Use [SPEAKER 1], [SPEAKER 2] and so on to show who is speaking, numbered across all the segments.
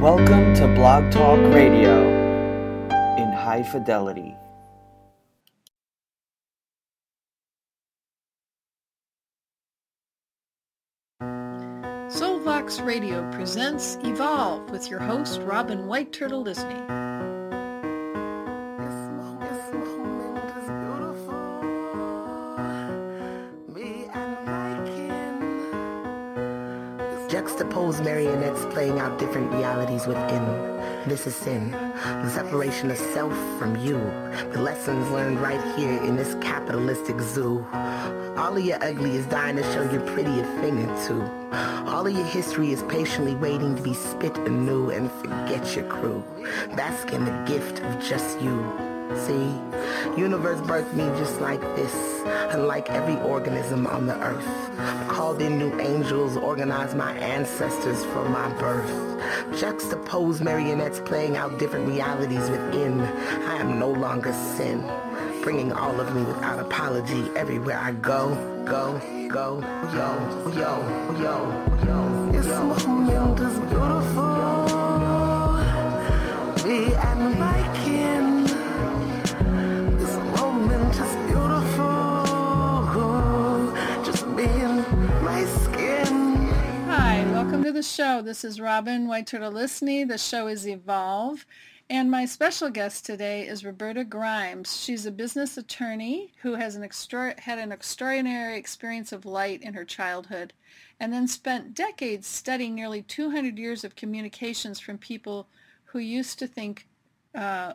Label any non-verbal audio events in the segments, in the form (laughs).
[SPEAKER 1] Welcome to Blog Talk Radio in high fidelity.
[SPEAKER 2] Soulvox Radio presents Evolve with your host Robin White Turtle Lysne.
[SPEAKER 3] Juxtapose marionettes playing out different realities within. This is sin. The separation of self from you. The lessons learned right here in this capitalistic zoo. All of your ugly is dying to show your prettier thing or two. All of your history is patiently waiting to be spit anew and forget your crew. Bask in the gift of just you. See, universe birthed me just like this, unlike every organism on the earth. Called in new angels, organized my ancestors for my birth. Juxtapose marionettes playing out different realities within. I am no longer sin, bringing all of me without apology everywhere I go, go, go, yo, yo, yo, yo. This moment is beautiful.
[SPEAKER 2] The show. This is Robin Lysne. The show is Evolve. And my special guest today is Roberta Grimes. She's a business attorney who has an extra- had an extraordinary experience of light in her childhood and then spent decades studying nearly 200 years of communications from people who used to think uh,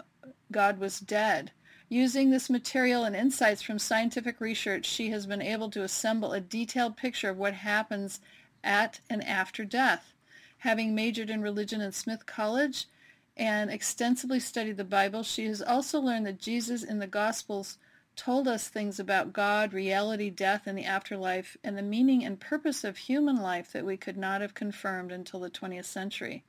[SPEAKER 2] God was dead. Using this material and insights from scientific research, she has been able to assemble a detailed picture of what happens at and after death. Having majored in religion in Smith College and extensively studied the Bible, she has also learned that Jesus in the Gospels told us things about God, reality, death, and the afterlife, and the meaning and purpose of human life that we could not have confirmed until the 20th century.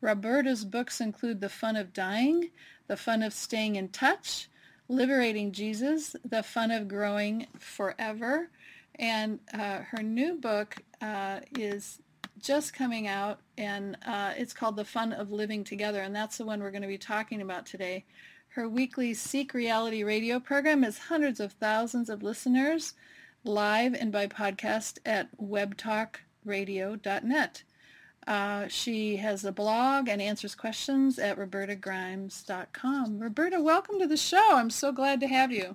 [SPEAKER 2] Roberta's books include The Fun of Dying, The Fun of Staying in Touch, Liberating Jesus, The Fun of Growing Forever, and uh, her new book uh, is just coming out, and uh, it's called The Fun of Living Together, and that's the one we're going to be talking about today. Her weekly Seek Reality radio program has hundreds of thousands of listeners live and by podcast at webtalkradio.net. Uh, she has a blog and answers questions at robertagrimes.com. Roberta, welcome to the show. I'm so glad to have you.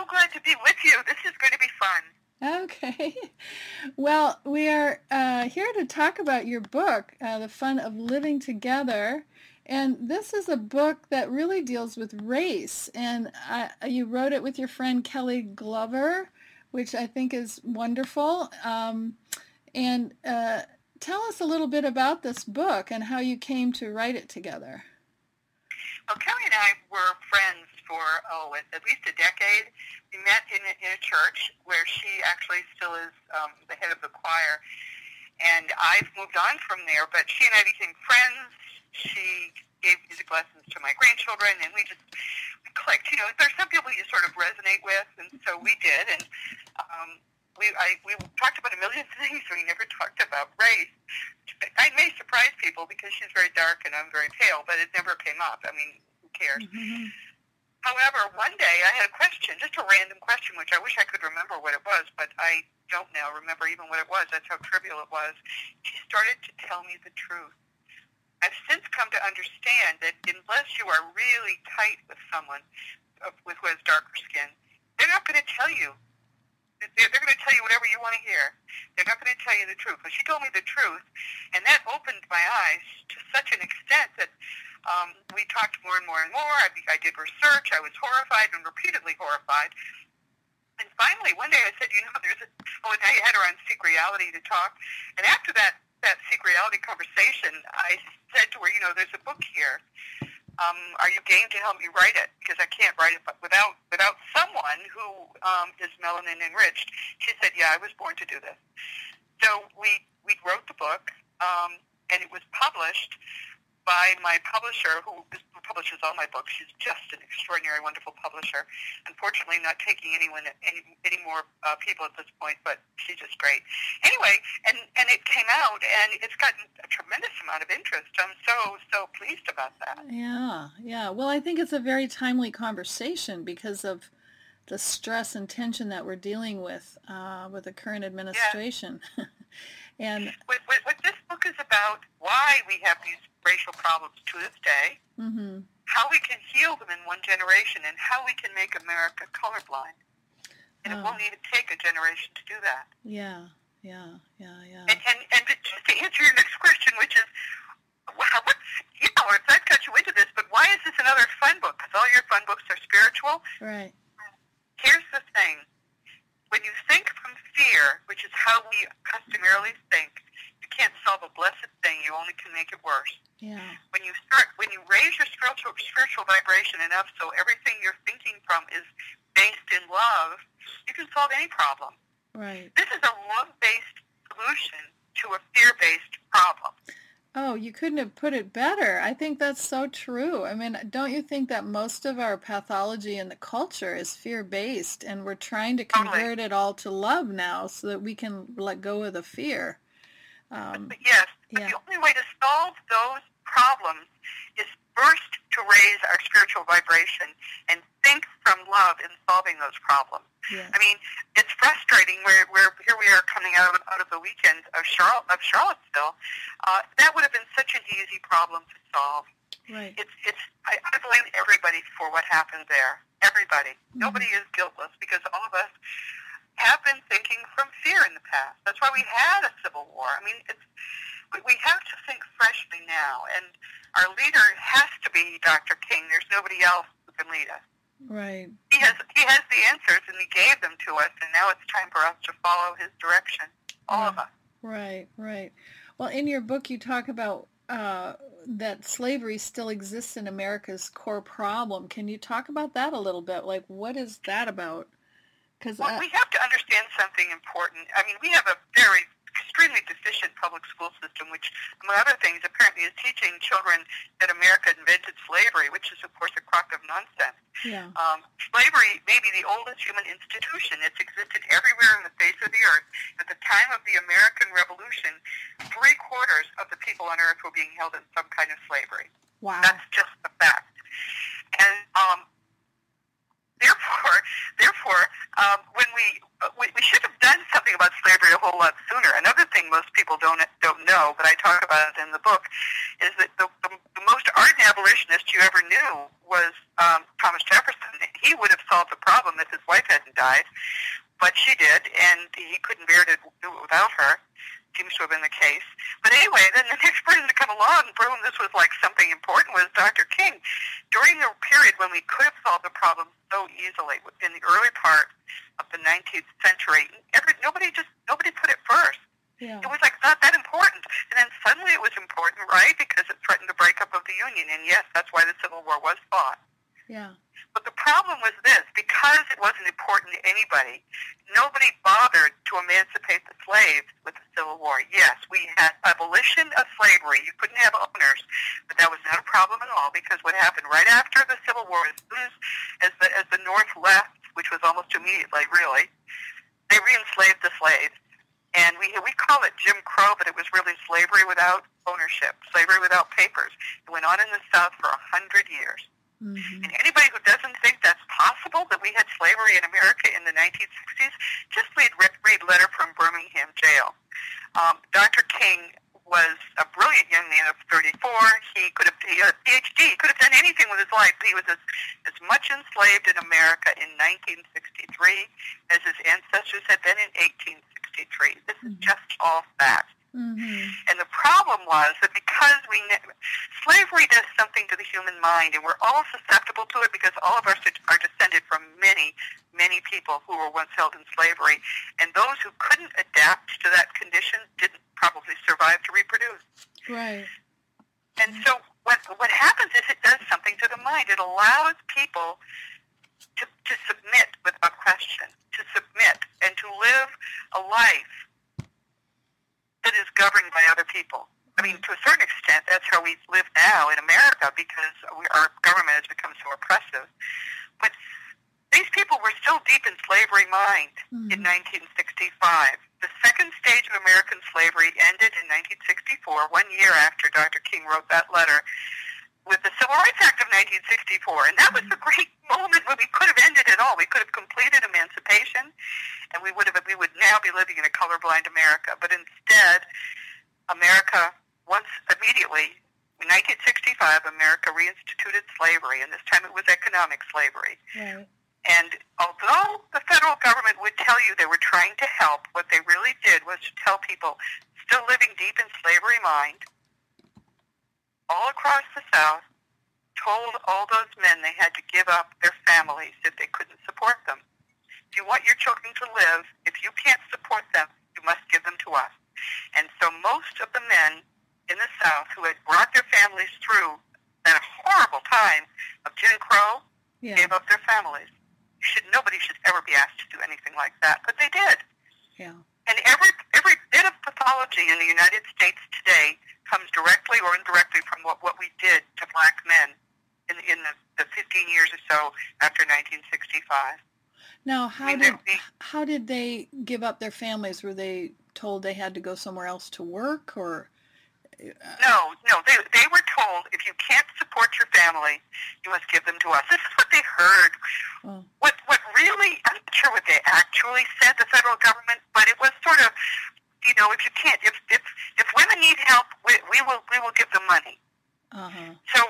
[SPEAKER 4] So glad to be with you. This is going to be fun.
[SPEAKER 2] Okay. (laughs) Well, we are uh, here to talk about your book, uh, The Fun of Living Together. And this is a book that really deals with race. And you wrote it with your friend Kelley Glover, which I think is wonderful. Um, and uh, tell us a little bit about this book and how you came to write it together.
[SPEAKER 4] Well, Kelley and I were friends for, oh, at, least a decade. We met in a, in a church where she actually still is um, the head of the choir. And I've moved on from there, but she and I became friends. She gave music lessons to my grandchildren, and we just we clicked. You know, there's some people you sort of resonate with, and so we did. And um, we I, we talked about a million (laughs) things. We never talked about race. I may surprise people because she's very dark and I'm very pale, but it never came up. I mean, who cares?
[SPEAKER 2] Mm-hmm.
[SPEAKER 4] However, one day I had a question, just a random question, which I wish I could remember what it was, but I don't now remember even what it was. That's how trivial it was. She started to tell me the truth. I've since come to understand that unless you are really tight with someone with who has darker skin, they're not going to tell you. They're, they're going to tell you whatever you want to hear. They're not going to tell you the truth. But she told me the truth, and that opened my eyes to such an extent that um, we talked more and more and more. I, I did research. I was horrified and repeatedly horrified. And finally, one day I said, you know, there's a, oh, and I had her on Seek Reality to talk. And after that, that Seek Reality conversation, I said to her, you know, there's a book here. Um, are you game to help me write it? Because I can't write it without without someone who um, is melanin enriched. She said, yeah, I was born to do this. So we we wrote the book, um, and it was published by my publisher, who publishes all my books. She's just an extraordinary, wonderful publisher. Unfortunately, not taking anyone any any more uh, people at this point, but she's just great. Anyway, and and it came out, and it's gotten a tremendous amount of interest. I'm so so pleased about that.
[SPEAKER 2] Yeah, yeah. Well, I think it's a very timely conversation because of the stress and tension that we're dealing with uh, with the current administration. Yeah. (laughs) and
[SPEAKER 4] what, what, what, this book is about, why we have these racial problems to this day,
[SPEAKER 2] mm-hmm.
[SPEAKER 4] how we can heal them in one generation, and how we can make America colorblind. And oh. it won't even take a generation to do that.
[SPEAKER 2] Yeah, yeah, yeah, yeah.
[SPEAKER 4] And, and, and just to answer your (laughs) next question, which is, wow, what's, yeah, or if that got you into this, but why is this another fun book? Because all your fun books are spiritual.
[SPEAKER 2] Right.
[SPEAKER 4] Here's the thing. When you think from fear, which is how we customarily think, you can't solve a blessed thing. You only can make it worse.
[SPEAKER 2] Yeah.
[SPEAKER 4] When you start, when you raise your spiritual spiritual vibration enough, so everything you're thinking from is based in love, you can solve any problem.
[SPEAKER 2] Right.
[SPEAKER 4] This is a love-based solution to a fear-based problem.
[SPEAKER 2] You couldn't have put it better. I think that's so true. I mean, don't you think that most of our pathology in the culture is fear-based and we're trying to convert
[SPEAKER 4] totally.
[SPEAKER 2] it all to love now so that we can let go of the fear?
[SPEAKER 4] Um, yes, but yeah. the only way to solve those problems first to raise our spiritual vibration and think from love in solving those problems.
[SPEAKER 2] Yeah.
[SPEAKER 4] I mean, it's frustrating where, where here we are coming out of, out of the weekend of, Charlotte, of Charlottesville. Uh, that would have been such an easy problem to solve.
[SPEAKER 2] Right.
[SPEAKER 4] It's, it's, I, I blame everybody for what happened there. Everybody. Mm-hmm. Nobody is guiltless because all of us have been thinking from fear in the past. That's why we had a civil war. I mean, it's, we have to think freshly now, and our leader has to be Dr. King. There's nobody else who can lead us.
[SPEAKER 2] Right.
[SPEAKER 4] He has he has the answers, and he gave them to us, and now it's time for us to follow his direction. All
[SPEAKER 2] yeah.
[SPEAKER 4] of us.
[SPEAKER 2] Right. Right. Well, in your book, you talk about uh, that slavery still exists in America's core problem. Can you talk about that a little bit? Like, what is that about?
[SPEAKER 4] Because well, uh, we have to understand something important. I mean, we have a very extremely deficient public school system, which, among other things, apparently is teaching children that America invented slavery, which is, of course, a crock of nonsense.
[SPEAKER 2] Yeah.
[SPEAKER 4] Um, slavery may be the oldest human institution. It's existed everywhere on the face of the earth. At the time of the American Revolution, three quarters of the people on earth were being held in some kind of slavery.
[SPEAKER 2] Wow.
[SPEAKER 4] That's just a fact. And um, therefore, therefore, um, when we, we we should have done something about slavery a whole lot sooner. Another thing most people don't don't know, but I talk about it in the book, is that the, the, the most ardent abolitionist you ever knew was um, Thomas Jefferson. He would have solved the problem if his wife hadn't died, but she did, and he couldn't bear to do it without her seems to have been the case. But anyway, then the (laughs) next person to come along, boom, this was like something important, was Dr. King. During the period when we could have solved the problem so easily, in the early part of the 19th century, every, nobody just, nobody put it first.
[SPEAKER 2] Yeah.
[SPEAKER 4] It was like not that important. And then suddenly it was important, right? Because it threatened the breakup of the Union. And yes, that's why the Civil War was fought.
[SPEAKER 2] Yeah.
[SPEAKER 4] But the problem was this, because it wasn't important to anybody, nobody bothered to emancipate the slaves with the Civil War. Yes, we had abolition of slavery. You couldn't have owners, but that was not a problem at all because what happened right after the Civil War, as soon as, the, as the North left, which was almost immediately, really, they re-enslaved the slaves. And we, we call it Jim Crow, but it was really slavery without ownership, slavery without papers. It went on in the South for a hundred years.
[SPEAKER 2] Mm-hmm.
[SPEAKER 4] And anybody who doesn't think that's possible, that we had slavery in America in the 1960s, just read, read Letter from Birmingham Jail. Um, Dr. King was a brilliant young man of 34. He could have he had a PhD. He could have done anything with his life. He was as, as much enslaved in America in 1963 as his ancestors had been in 1863. This is just all facts.
[SPEAKER 2] Mm-hmm.
[SPEAKER 4] And the problem was that because we slavery does something to the human mind, and we're all susceptible to it because all of us are descended from many, many people who were once held in slavery, and those who couldn't adapt to that condition didn't probably survive to reproduce.
[SPEAKER 2] Right.
[SPEAKER 4] And so what what happens is it does something to the mind. It allows people to, to submit without question, to submit, and to live a life that is governed by other people. I mean, to a certain extent, that's how we live now in America because we, our government has become so oppressive. But these people were still deep in slavery mind mm-hmm. in 1965. The second stage of American slavery ended in 1964, one year after Dr. King wrote that letter with the Civil Rights Act of 1964. And that was the great (laughs) moment when we could have ended it all. We could have completed emancipation, and we would have we would now be living in a colorblind America. But instead, America once immediately in 1965, America reinstituted slavery, and this time it was economic slavery. Right. And although the federal government would tell you they were trying to help, what they really did was to tell people still living deep in slavery mind, all across the South, told all those men they had to give up their families if they couldn't support them. If you want your children to live, if you can't support them, you must give them to us. And so most of the men in the South who had brought their families through that horrible time of Jim Crow yeah. gave up their families should nobody should ever be asked to do anything like that, but they did.
[SPEAKER 2] Yeah.
[SPEAKER 4] And every every bit of pathology in the United States today comes directly or indirectly from what, what we did to black men in in the, the 15 years or so after 1965.
[SPEAKER 2] Now, how I mean, did we, how did they give up their families? Were they told they had to go somewhere else to work, or
[SPEAKER 4] no, no. They they were told if you can't support your family, you must give them to us. This is what they heard. Oh. What what really? I'm not sure what they actually said. The federal government, but it was sort of, you know, if you can't, if if if women need help, we, we will we will give them money. Uh-huh. So,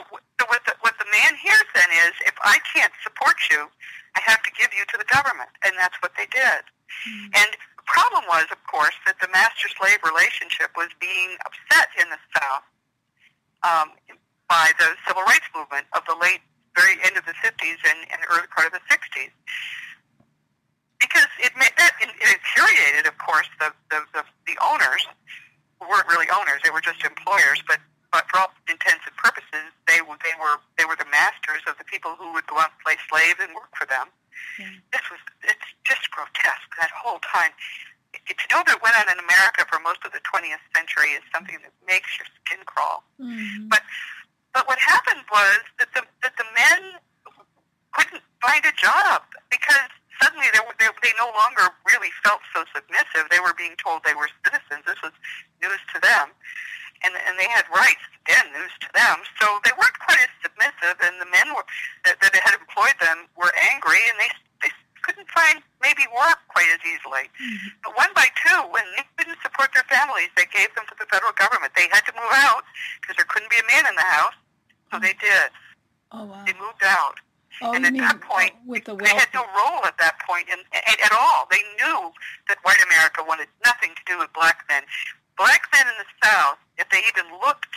[SPEAKER 4] so what the what the man hears then is, if I can't support you, I have to give you to the government, and that's what they did. Mm-hmm. And problem was, of course, that the master-slave relationship was being upset in the South um, by the civil rights movement of the late, very end of the 50s and, and early part of the 60s. Because it made that it infuriated, of course, the, the, the, the owners who weren't really owners; they were just employers. But but for all intents and purposes, they were they were they were the masters of the people who would go out and play slaves and work for them. Mm. This was, grotesque, that whole time. To know that went on in America for most of the 20th century is something that makes your skin crawl. Mm-hmm. But, but what happened was that the, that the men couldn't find a job because suddenly they, were, they, they no longer really felt so submissive. They were being told they were citizens. This was news to them. And, and they had rights, again, news to them. So they weren't quite as submissive, and the men were, that, that had employed them were angry, and they couldn't find maybe work quite as easily. Mm-hmm. But one by two, when they couldn't support their families, they gave them to the federal government. They had to move out because there couldn't be a man in the house, so they did.
[SPEAKER 2] Oh wow!
[SPEAKER 4] They moved out.
[SPEAKER 2] Oh,
[SPEAKER 4] and
[SPEAKER 2] at
[SPEAKER 4] that point,
[SPEAKER 2] with the
[SPEAKER 4] they had no role at that point in, in, at all. They knew that white America wanted nothing to do with black men. Black men in the South, if they even looked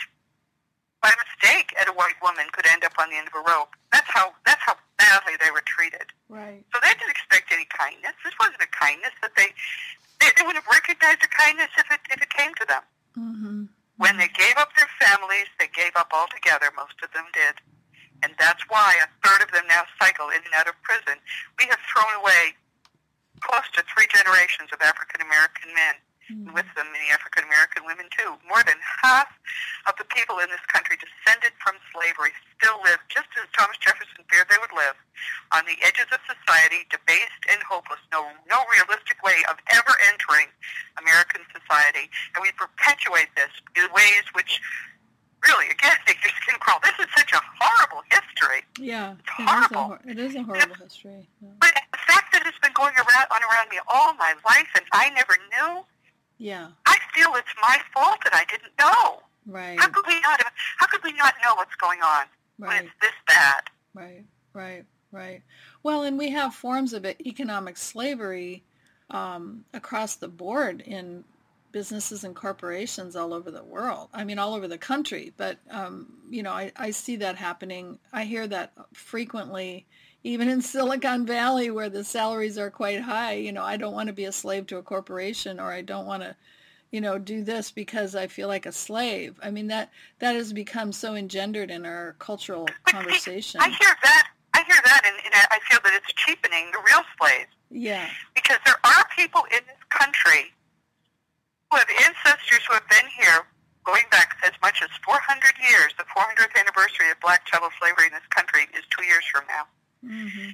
[SPEAKER 4] by mistake at a white woman, could end up on the end of a rope. That's how that's how badly they were treated.
[SPEAKER 2] Right.
[SPEAKER 4] So they didn't expect any kindness. This wasn't a kindness that they they, they would have recognized a kindness if it if it came to them. Mm-hmm. When they gave up their families, they gave up altogether. Most of them did, and that's why a third of them now cycle in and out of prison. We have thrown away close to three generations of African American men mm-hmm. with them many African American women too. More than half of the people in this country descended from slavery still live just as Thomas Jefferson feared they would live, on the edges of society, debased and hopeless, no no realistic way of ever entering American society. And we perpetuate this in ways which really, again, make your skin crawl. This is such a horrible history.
[SPEAKER 2] Yeah,
[SPEAKER 4] it's horrible.
[SPEAKER 2] It is a, it is a horrible history. Yeah.
[SPEAKER 4] But the fact that it's been going around on around me all my life, and I never knew,
[SPEAKER 2] yeah.
[SPEAKER 4] I feel it's my fault that I didn't know.
[SPEAKER 2] Right.
[SPEAKER 4] How could we not? How could we not know what's going on right. when it's this bad?
[SPEAKER 2] Right. Right. Right. Well, and we have forms of economic slavery um, across the board in businesses and corporations all over the world. I mean, all over the country. But um, you know, I, I see that happening. I hear that frequently even in Silicon Valley where the salaries are quite high, you know, I don't want to be a slave to a corporation or I don't want to, you know, do this because I feel like a slave. I mean, that that has become so engendered in our cultural conversation.
[SPEAKER 4] I hear that. I hear that, and, and I feel that it's cheapening the real slaves.
[SPEAKER 2] Yeah.
[SPEAKER 4] Because there are people in this country who have ancestors who have been here going back as much as 400 years. The 400th anniversary of black chattel slavery in this country is two years from now.
[SPEAKER 2] Mm-hmm.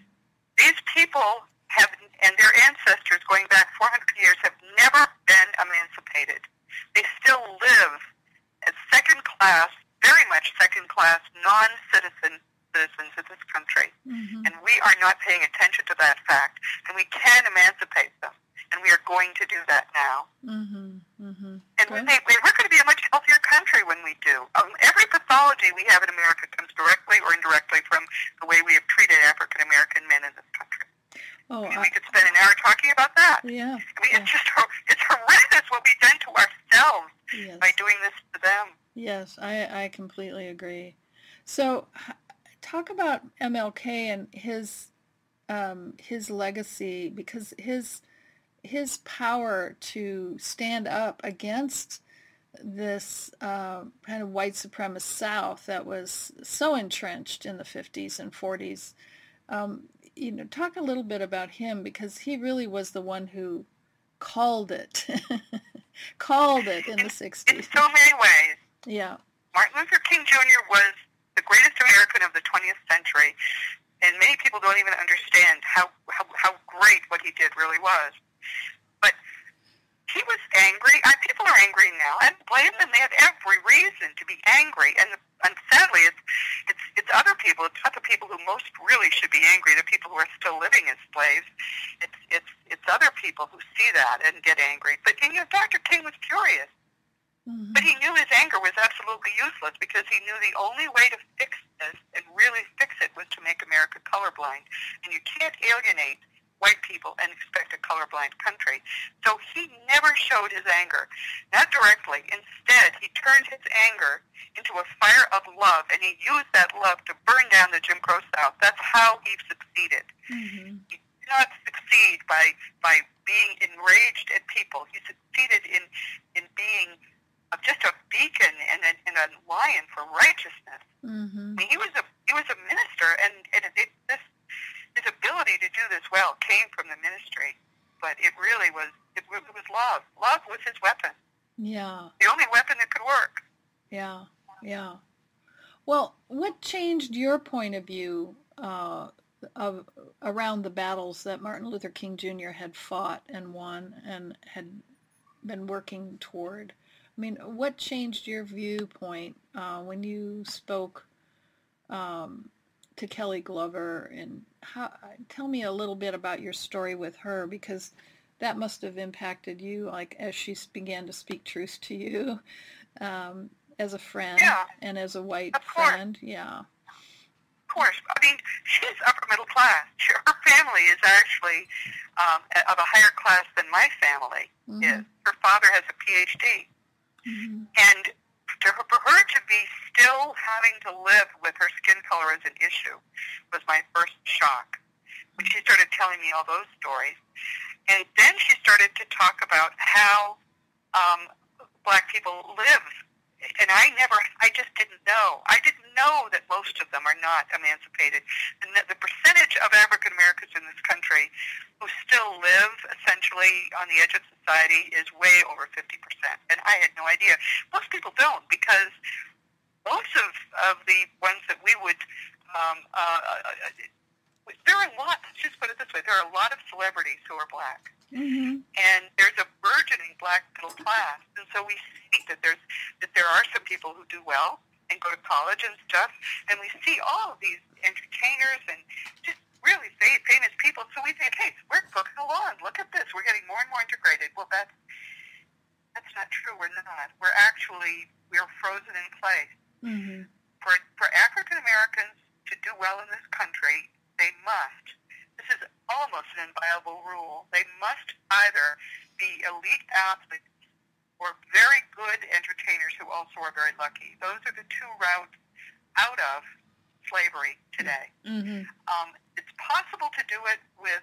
[SPEAKER 4] These people have, and their ancestors going back 400 years, have never been emancipated. They still live as second class, very much second class, non-citizen citizens of this country.
[SPEAKER 2] Mm-hmm.
[SPEAKER 4] And we are not paying attention to that fact. And we can emancipate them. And we are going to do that now.
[SPEAKER 2] Mm-hmm. Mm-hmm.
[SPEAKER 4] And
[SPEAKER 2] Good.
[SPEAKER 4] they, we're going to be a much healthier country when we do. Um, every pathology we have in America comes directly or indirectly from the way we have treated African American men in this country.
[SPEAKER 2] Oh,
[SPEAKER 4] And
[SPEAKER 2] I,
[SPEAKER 4] we could spend an hour talking about that.
[SPEAKER 2] yeah.
[SPEAKER 4] I mean,
[SPEAKER 2] yeah.
[SPEAKER 4] it's just it's horrendous what we've done to ourselves
[SPEAKER 2] Yes.
[SPEAKER 4] by doing this to them.
[SPEAKER 2] Yes, I, I completely agree. So, talk about MLK and his um, his legacy because his his power to stand up against this uh, kind of white supremacist South that was so entrenched in the 50s and 40s. Um, you know, talk a little bit about him because he really was the one who called it, (laughs) called it in the 60s.
[SPEAKER 4] In
[SPEAKER 2] 60s.
[SPEAKER 4] so many ways,
[SPEAKER 2] Yeah.
[SPEAKER 4] Martin Luther King Jr. was the greatest American of the 20th century, and many people don't even understand how, how, how great what he did really was. But he was angry. I, people are angry now. I blame them. They have every reason to be angry. And, and sadly, it's, it's, it's other people. It's not the people who most really should be angry, the people who are still living as slaves. It's, it's, it's other people who see that and get angry. But you know, Dr. King was curious.
[SPEAKER 2] Mhm.
[SPEAKER 4] But he knew his anger was absolutely useless because he knew the only way to fix this and really fix it was to make America colorblind. And you can't alienate white people and expect a colorblind country. So he never showed his anger, not directly. Instead, he turned his anger into a fire of love, and he used that love to burn down the Jim Crow South. That's how he succeeded
[SPEAKER 2] Mhm.
[SPEAKER 4] he did not succeed by by being enraged at people. He succeeded in in being uh, just a beacon and a, and a lion for righteousness.
[SPEAKER 2] Mhm.
[SPEAKER 4] I mean, he was a he was a minister, and and it, this his ability to do this well came from the ministry, but it really was it, it was love. Love was his weapon,
[SPEAKER 2] Yeah.
[SPEAKER 4] the only weapon that could work.
[SPEAKER 2] Yeah. Yeah. Well, what changed your point of view uh, of around the battles that Martin Luther King Jr. had fought and won and had been working toward? I mean, what changed your viewpoint uh, when you spoke um, to Kelley Glover? And how, tell me a little bit about your story with her because that must have impacted you, like as she began to speak truth to you um, as a friend
[SPEAKER 4] Yeah.
[SPEAKER 2] and as a white friend. Yeah.
[SPEAKER 4] Of course. I mean, she's upper middle class. Her family is actually um, of a higher class than my family
[SPEAKER 2] Mhm.
[SPEAKER 4] is. Her father has a PhD.
[SPEAKER 2] Mhm.
[SPEAKER 4] And to her, for her to be still having to live with her skin color as an issue was my first shock when she started telling me all those stories. And then she started to talk about how um, black people live. And I never, I just didn't know. I didn't know that most of them are not emancipated. And that the percentage of African Americans in this country who still live essentially on the edge of society is way over 50%. And I had no idea. Most people don't because most of, of the ones that we would, um, uh, uh, there are a lot, let's just put it this way, there are a lot of celebrities who are black
[SPEAKER 2] Mhm.
[SPEAKER 4] and there's a burgeoning black middle class, and so we see that there's that there are some people who do well and go to college and stuff, and we see all of these entertainers and just really famous people. So we think, hey, we're cooking along. Look at this. We're getting more and more integrated. Well, that's that's not true. We're not. We're actually we're frozen in place.
[SPEAKER 2] Mhm.
[SPEAKER 4] For for African Americans to do well in this country, they must. This is almost an inviolable rule. They must either be elite athletes or very good entertainers who also are very lucky. Those are the two routes out of slavery today.
[SPEAKER 2] Mhm.
[SPEAKER 4] Um, it's possible to do it with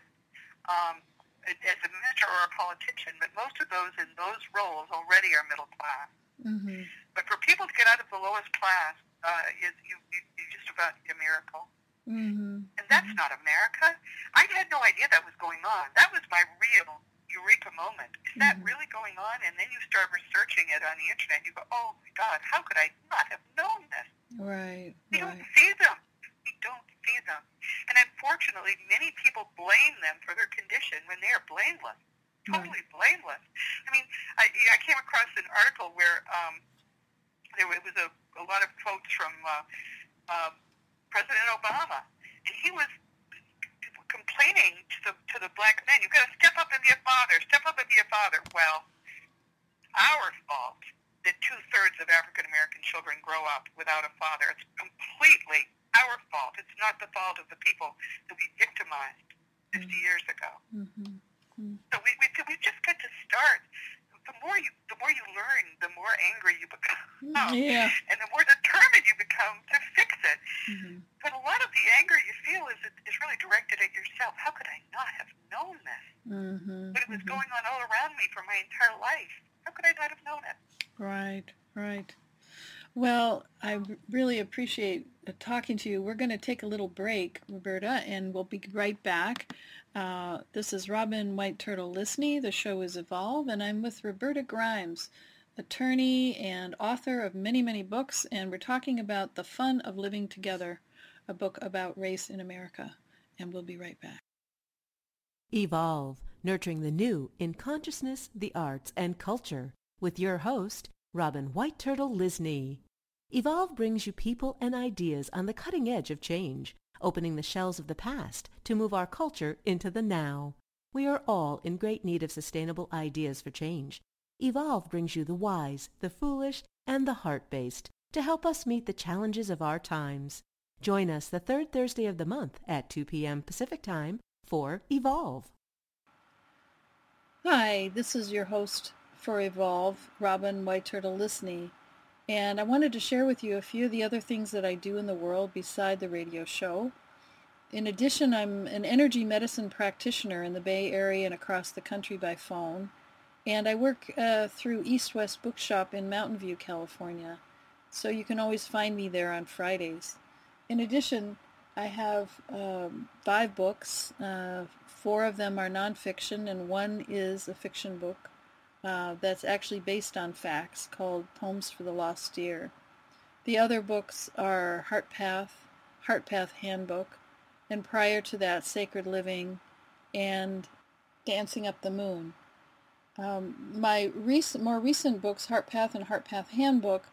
[SPEAKER 4] um, as a minister or a politician, but most of those in those roles already are middle class.
[SPEAKER 2] Mhm.
[SPEAKER 4] But for people to get out of the lowest class uh, is you, you, you just about a miracle.
[SPEAKER 2] Mhm.
[SPEAKER 4] And that's not America. I had no idea that was going on. That was my real eureka moment. Is that
[SPEAKER 2] Mhm.
[SPEAKER 4] really going on? And then you start researching it on the internet. You go, oh my God, how could I not have known this?
[SPEAKER 2] Right.
[SPEAKER 4] You don't see them. You don't see them. And unfortunately, many people blame them for their condition when they are blameless. Totally blameless. I mean, I, I came across an article where um, there was a, a lot of quotes from uh, um, President Obama, and he was complaining to the to the black men, "You've got to step up and be a father. Step up and be a father." Well, our fault that two thirds of African American children grow up without a father. It's completely our fault. It's not the fault of the people that we victimized 50 years ago.
[SPEAKER 2] Mhm.
[SPEAKER 4] So we, we we just got to start. The more you the more you learn, the more angry you become, (laughs)
[SPEAKER 2] Yeah.
[SPEAKER 4] and the more determined you become to fix it.
[SPEAKER 2] Mhm.
[SPEAKER 4] But a lot of the anger you feel is is really directed at yourself. How could I not have known this?
[SPEAKER 2] Mhm.
[SPEAKER 4] But it was
[SPEAKER 2] Mhm.
[SPEAKER 4] going on all around me for my entire life. How could I not have known it?
[SPEAKER 2] Right, right. Well, I really appreciate uh, talking to you. We're going to take a little break, Roberta, and we'll be right back. Uh, this is Robin White Turtle Lysne. The show is Evolve, and I'm with Roberta Grimes, attorney and author of many, many books, and we're talking about The Fun of Living Together, a book about race in America. And we'll be right back.
[SPEAKER 5] Evolve, nurturing the new in consciousness, the arts, and culture, with your host, Robin White Turtle Lysne. Evolve brings you people and ideas on the cutting edge of change, opening the shells of the past to move our culture into the now. We are all in great need of sustainable ideas for change. Evolve brings you the wise, the foolish, and the heart-based to help us meet the challenges of our times. Join us the third Thursday of the month at 2 p.m. Pacific Time for Evolve.
[SPEAKER 2] Hi, this is your host for Evolve, Robin White Turtle Lysne, and I wanted to share with you a few of the other things that I do in the world beside the radio show. In addition, I'm an energy medicine practitioner in the Bay Area and across the country by phone, and I work uh, through East West Bookshop in Mountain View, California, so you can always find me there on Fridays. In addition, I have um, five books. Uh, four of them are nonfiction, and one is a fiction book uh, that's actually based on facts called Poems for the Lost Deer. The other books are Heart Path, Heart Path Handbook, and prior to that, Sacred Living and Dancing Up the Moon. Um, my recent, more recent books, Heart Path and Heart Path Handbook,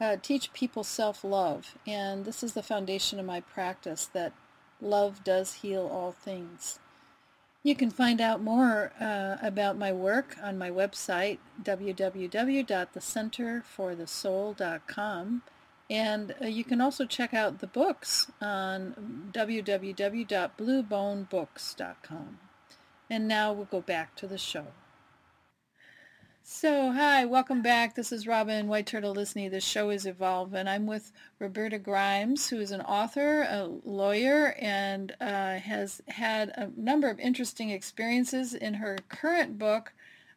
[SPEAKER 2] uh, teach people self-love, and this is the foundation of my practice that love does heal all things. You can find out more uh, about my work on my website, www.thecenterforthesoul.com, and uh, you can also check out the books on www.bluebonebooks.com. And now we'll go back to the show. So, hi, welcome back. This is Robin White Turtle Lysne. The show is Evolve, and I'm with Roberta Grimes, who is an author, a lawyer, and uh, has had a number of interesting experiences in her current book,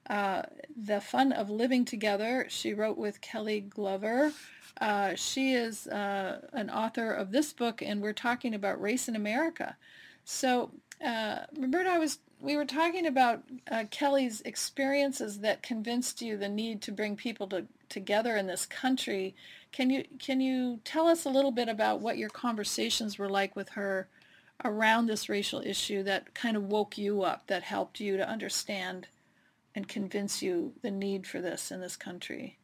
[SPEAKER 2] uh, The Fun of Living Together. She wrote with Kelley Glover. Uh, she is uh, an author of this book, and we're talking about race in America. So, uh, Roberta, I was we were talking about uh, Kelley's experiences that convinced you the need to bring people to, together in this country. Can you can you tell us a little bit about what your conversations were like with her around this racial issue that kind of woke you up, that helped you to understand and convince you the need for this in this country?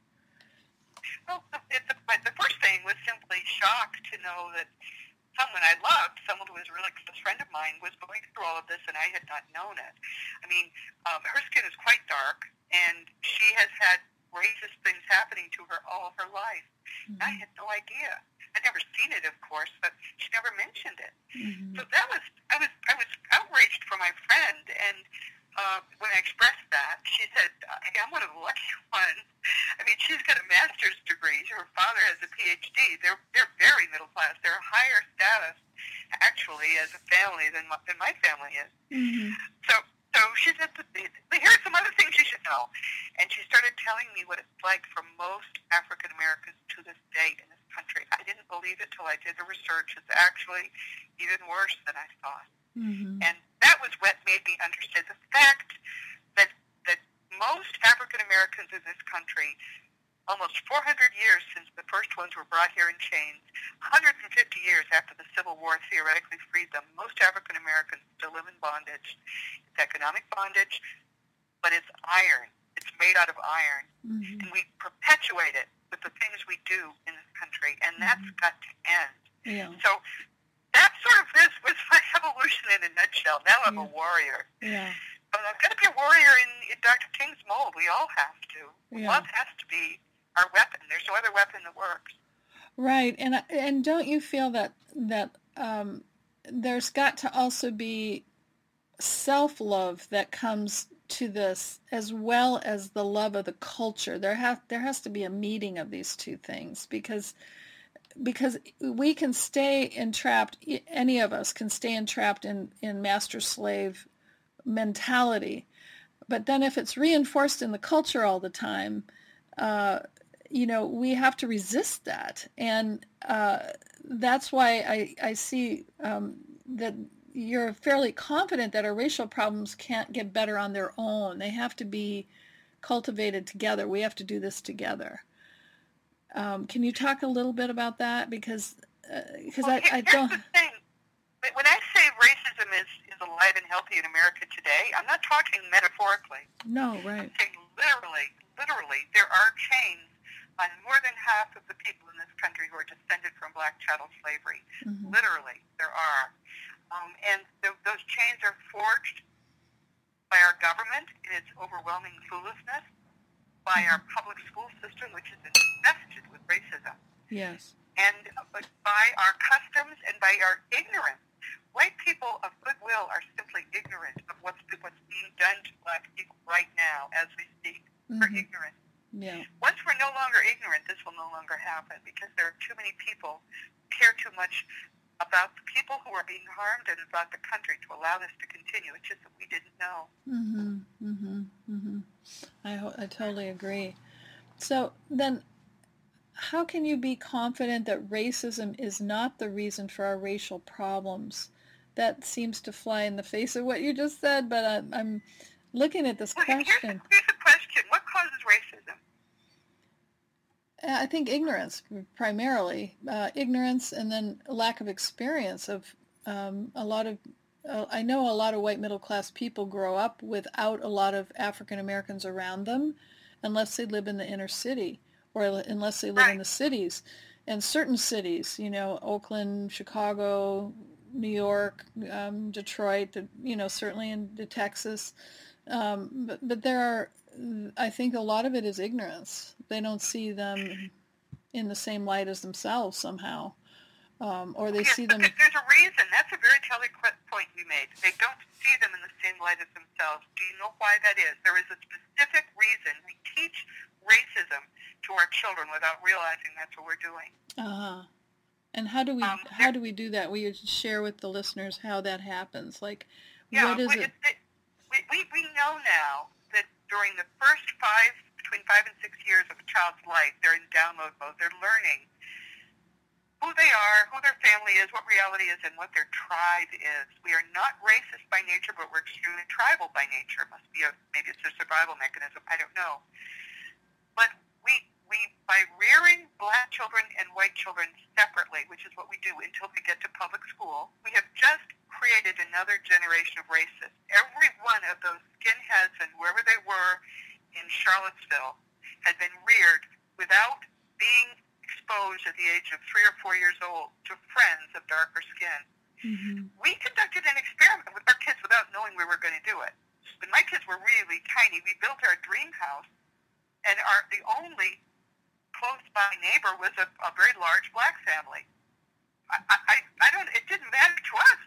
[SPEAKER 4] Well, the, the first thing was simply shock to know that someone I loved, someone who was a really close friend of mine, was going through all of this, and I had not known it. I mean, um, her skin is quite dark, and she has had racist things happening to her all her life.
[SPEAKER 2] Mm-hmm.
[SPEAKER 4] I had no idea. I'd never seen it, of course, but she never mentioned it.
[SPEAKER 2] Mm-hmm.
[SPEAKER 4] So that was I was I was outraged for my friend, and uh, when I expressed that, she said, hey, "I'm one of the lucky (laughs) ones." I mean, she's got a master's degree. Her father has a PhD. They're they're very middle class. They're a higher status, actually, as a family than my, than my family is.
[SPEAKER 2] Mm-hmm.
[SPEAKER 4] So so she said, "Here's some other things you should know," and she started telling me what it's like for most African Americans to this day in this country. I didn't believe it till I did the research. It's actually even worse than I thought.
[SPEAKER 2] Mm-hmm.
[SPEAKER 4] And that was what made me understand the fact that that most African Americans in this country, almost 400 years since the first ones were brought here in chains, 150 years after the Civil War theoretically freed them, most African Americans still live in bondage. It's economic bondage, but it's iron. It's made out of iron.
[SPEAKER 2] Mm-hmm.
[SPEAKER 4] And we perpetuate it with the things we do in this country, and that's
[SPEAKER 2] Mhm.
[SPEAKER 4] got to end.
[SPEAKER 2] Yeah.
[SPEAKER 4] So that sort of is was my (laughs) evolution in a nutshell. Now I'm a warrior.
[SPEAKER 2] Yeah.
[SPEAKER 4] But I'm going to be a warrior in, in Dr. King's mold. We all have to.
[SPEAKER 2] Yeah.
[SPEAKER 4] Love has to be our weapon. There's no other weapon that works.
[SPEAKER 2] Right, and and don't you feel that that um, there's got to also be self love that comes to this as well as the love of the culture. There has there has to be a meeting of these two things because because we can stay entrapped. Any of us can stay entrapped in in master slave mentality, but then if it's reinforced in the culture all the time. Uh, you know, we have to resist that. And uh, that's why I, I see um, that you're fairly confident that our racial problems can't get better on their own. They have to be cultivated together. We have to do this together. Um, can you talk a little bit about that? Because because
[SPEAKER 4] Well,
[SPEAKER 2] I, I don't.
[SPEAKER 4] When- I say racism is, is alive and healthy in America today, I'm not talking metaphorically.
[SPEAKER 2] No, right.
[SPEAKER 4] I'm saying literally, literally, there are chains on more than half of the people in this country who are descended from black chattel slavery.
[SPEAKER 2] Mhm.
[SPEAKER 4] Literally, there are. Um, and th- those chains are forged by our government in its overwhelming foolishness, by our public school system, which is infested with racism,
[SPEAKER 2] Yes.
[SPEAKER 4] and uh, by our customs and by our ignorance. White people of goodwill are simply ignorant of what's, what's being done to black people right now as we speak. We're
[SPEAKER 2] Mhm.
[SPEAKER 4] ignorant.
[SPEAKER 2] Yeah.
[SPEAKER 4] Once we're no longer ignorant, this will no longer happen because there are too many people care too much about the people who are being harmed and about the country to allow this to continue. It's just that we didn't know.
[SPEAKER 2] Mm-hmm. Mhm. I I totally agree. So then, how can you be confident that racism is not the reason for our racial problems? That seems to fly in the face of what you just said, but I'm, I'm looking at this
[SPEAKER 4] Well,
[SPEAKER 2] question.
[SPEAKER 4] here's the question. What causes racism?
[SPEAKER 2] Uh, I think ignorance primarily, uh, ignorance, and then lack of experience of um, a lot of. Uh, I know a lot of white middle class people grow up without a lot of African Americans around them, unless they live in the inner city or unless they live in the cities. And certain cities, you know, Oakland, Chicago, New York, um, Detroit, you know, certainly in Texas. Um, but, but there are, I think a lot of it is ignorance. They don't see them in the same light as themselves somehow. Um, or they
[SPEAKER 4] yes,
[SPEAKER 2] see them,
[SPEAKER 4] there's a reason. That's a very telling point you made. They don't see them in the same light as themselves. Do you know why that is? There is a specific reason. We teach racism to our children without realizing that's what we're doing.
[SPEAKER 2] uh And how do we,
[SPEAKER 4] Um,
[SPEAKER 2] how do we do that? Will you share with the listeners how that happens? Like,
[SPEAKER 4] Yeah,
[SPEAKER 2] what is
[SPEAKER 4] we,
[SPEAKER 2] it?
[SPEAKER 4] it- we, we, we know now that during the first five, between five and six years of a child's life, they're in download mode. They're learning who they are, who their family is, what reality is, and what their tribe is. We are not racist by nature, but we're extremely tribal by nature. It must be a, maybe it's a survival mechanism. I don't know. But we, we, by rearing black children and white children separately, which is what we do until they get to public school, we have just created another generation of racists. Every one of those skinheads and wherever they were in Charlottesville had been reared without being exposed at the age of three or four years old to friends of darker skin.
[SPEAKER 2] Mhm.
[SPEAKER 4] We conducted an experiment with our kids without knowing we were going to do it. When my kids were really tiny, we built our dream house, and our the only close by neighbor was a, a very large black family. I, I, I don't. It didn't matter to us,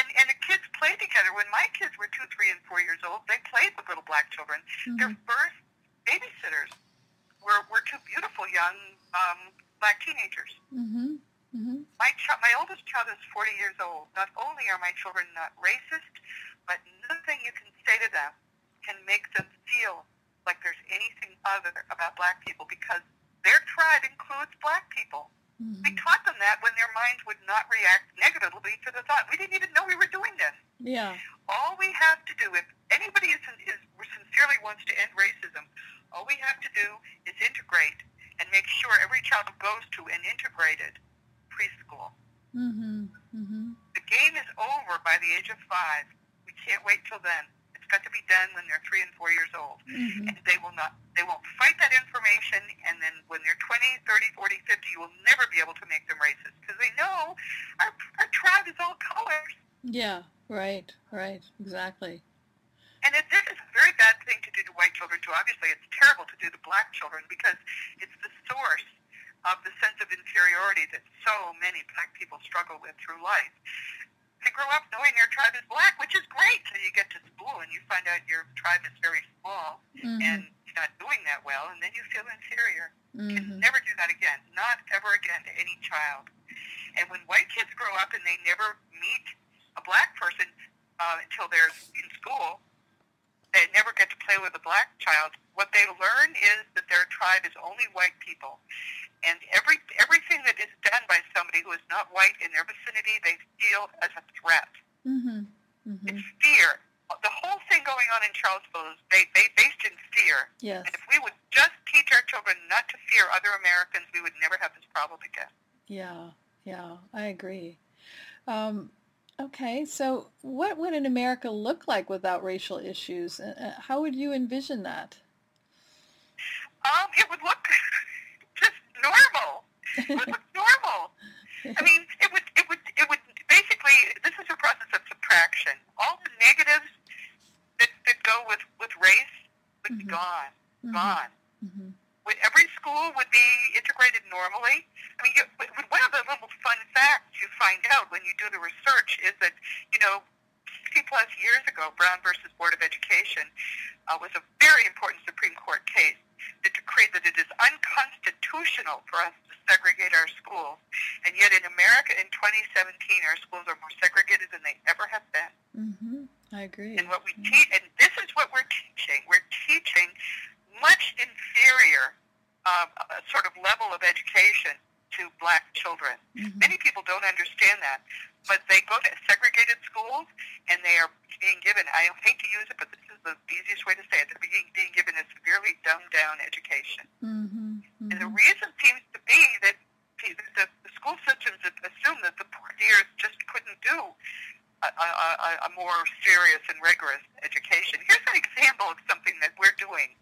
[SPEAKER 4] and and the kids played together. When my kids were two, three, and four years old, they played with little black children. Their
[SPEAKER 2] Mhm.
[SPEAKER 4] first babysitters were were two beautiful young um, black teenagers.
[SPEAKER 2] Mhm. Mhm.
[SPEAKER 4] My child, my oldest child is 40 years old. Not only are my children not racist, but nothing you can say to them can make them feel like there's anything other about black people because their tribe includes black people. We
[SPEAKER 2] Mhm.
[SPEAKER 4] taught them that when their minds would not react negatively to the thought. We didn't even know we were doing this.
[SPEAKER 2] Yeah.
[SPEAKER 4] All we have to do, if anybody is, is sincerely wants to end racism, all we have to do is integrate and make sure every child goes to an integrated preschool.
[SPEAKER 2] Mhm. Mhm.
[SPEAKER 4] The game is over by the age of five. We can't wait till then. It's got to be done when they're three and four years old.
[SPEAKER 2] Mhm.
[SPEAKER 4] And they will not, they won't fight that information, and then when they're 20, 30, 40, 50, you will never be able to make them racist because they know our, our tribe is all colors.
[SPEAKER 2] Yeah. Right. Right. Exactly.
[SPEAKER 4] And it, this is bad thing to do to white children, too. Obviously, it's terrible to do to black children because it's the source of the sense of inferiority that so many black people struggle with through life. They grow up knowing their tribe is black, which is great till you get to school and you find out your tribe is very small
[SPEAKER 2] Mhm.
[SPEAKER 4] and you're not doing that well, and then you feel inferior. You can never do that again, not ever again to any child. And when white kids grow up and they never meet a black person uh, until they're in school, they never get to play with a black child. What they learn is that their tribe is only white people, and every everything that is done by somebody who is not white in their vicinity, they feel as a threat.
[SPEAKER 2] Mhm. Mhm.
[SPEAKER 4] It's fear. The whole thing going on in Charlottesville is they, they based in fear.
[SPEAKER 2] Yes.
[SPEAKER 4] And if we would just teach our children not to fear other Americans, we would never have this problem again.
[SPEAKER 2] Yeah, yeah, I agree. Um, okay, so what would an America look like without racial issues? Uh, how would you envision that?
[SPEAKER 4] Um, it would look (laughs) just normal. It would look normal. I mean, it would, it would, it would basically. This is a process of subtraction. All the negatives that, that go with with race would be
[SPEAKER 2] Mhm.
[SPEAKER 4] gone,
[SPEAKER 2] Mhm.
[SPEAKER 4] gone.
[SPEAKER 2] Mhm.
[SPEAKER 4] Would, every school would be integrated normally. I mean, you, one of the little fun facts you find out when you do the research is that you know, 60 plus years ago, Brown versus Board of Education uh, was a very important Supreme Court case that decreed that it is unconstitutional for us to segregate our schools. And yet in America in 2017, our schools are more segregated than they ever have been.
[SPEAKER 2] Mm-hmm. I agree.
[SPEAKER 4] And what we teach, and this is what we're teaching. We're teaching much inferior uh, sort of level of education to black children.
[SPEAKER 2] Mhm.
[SPEAKER 4] Many people don't understand that, but they go to segregated schools and they are being given, I hate to use it, but this is the easiest way to say it, they're being, being given a severely dumbed down education.
[SPEAKER 2] Mhm.
[SPEAKER 4] And the
[SPEAKER 2] Mhm.
[SPEAKER 4] reason seems to be that the, the, school systems assume that the poor dears just couldn't do a, a, a more serious and rigorous education. Here's an example of something that we're doing.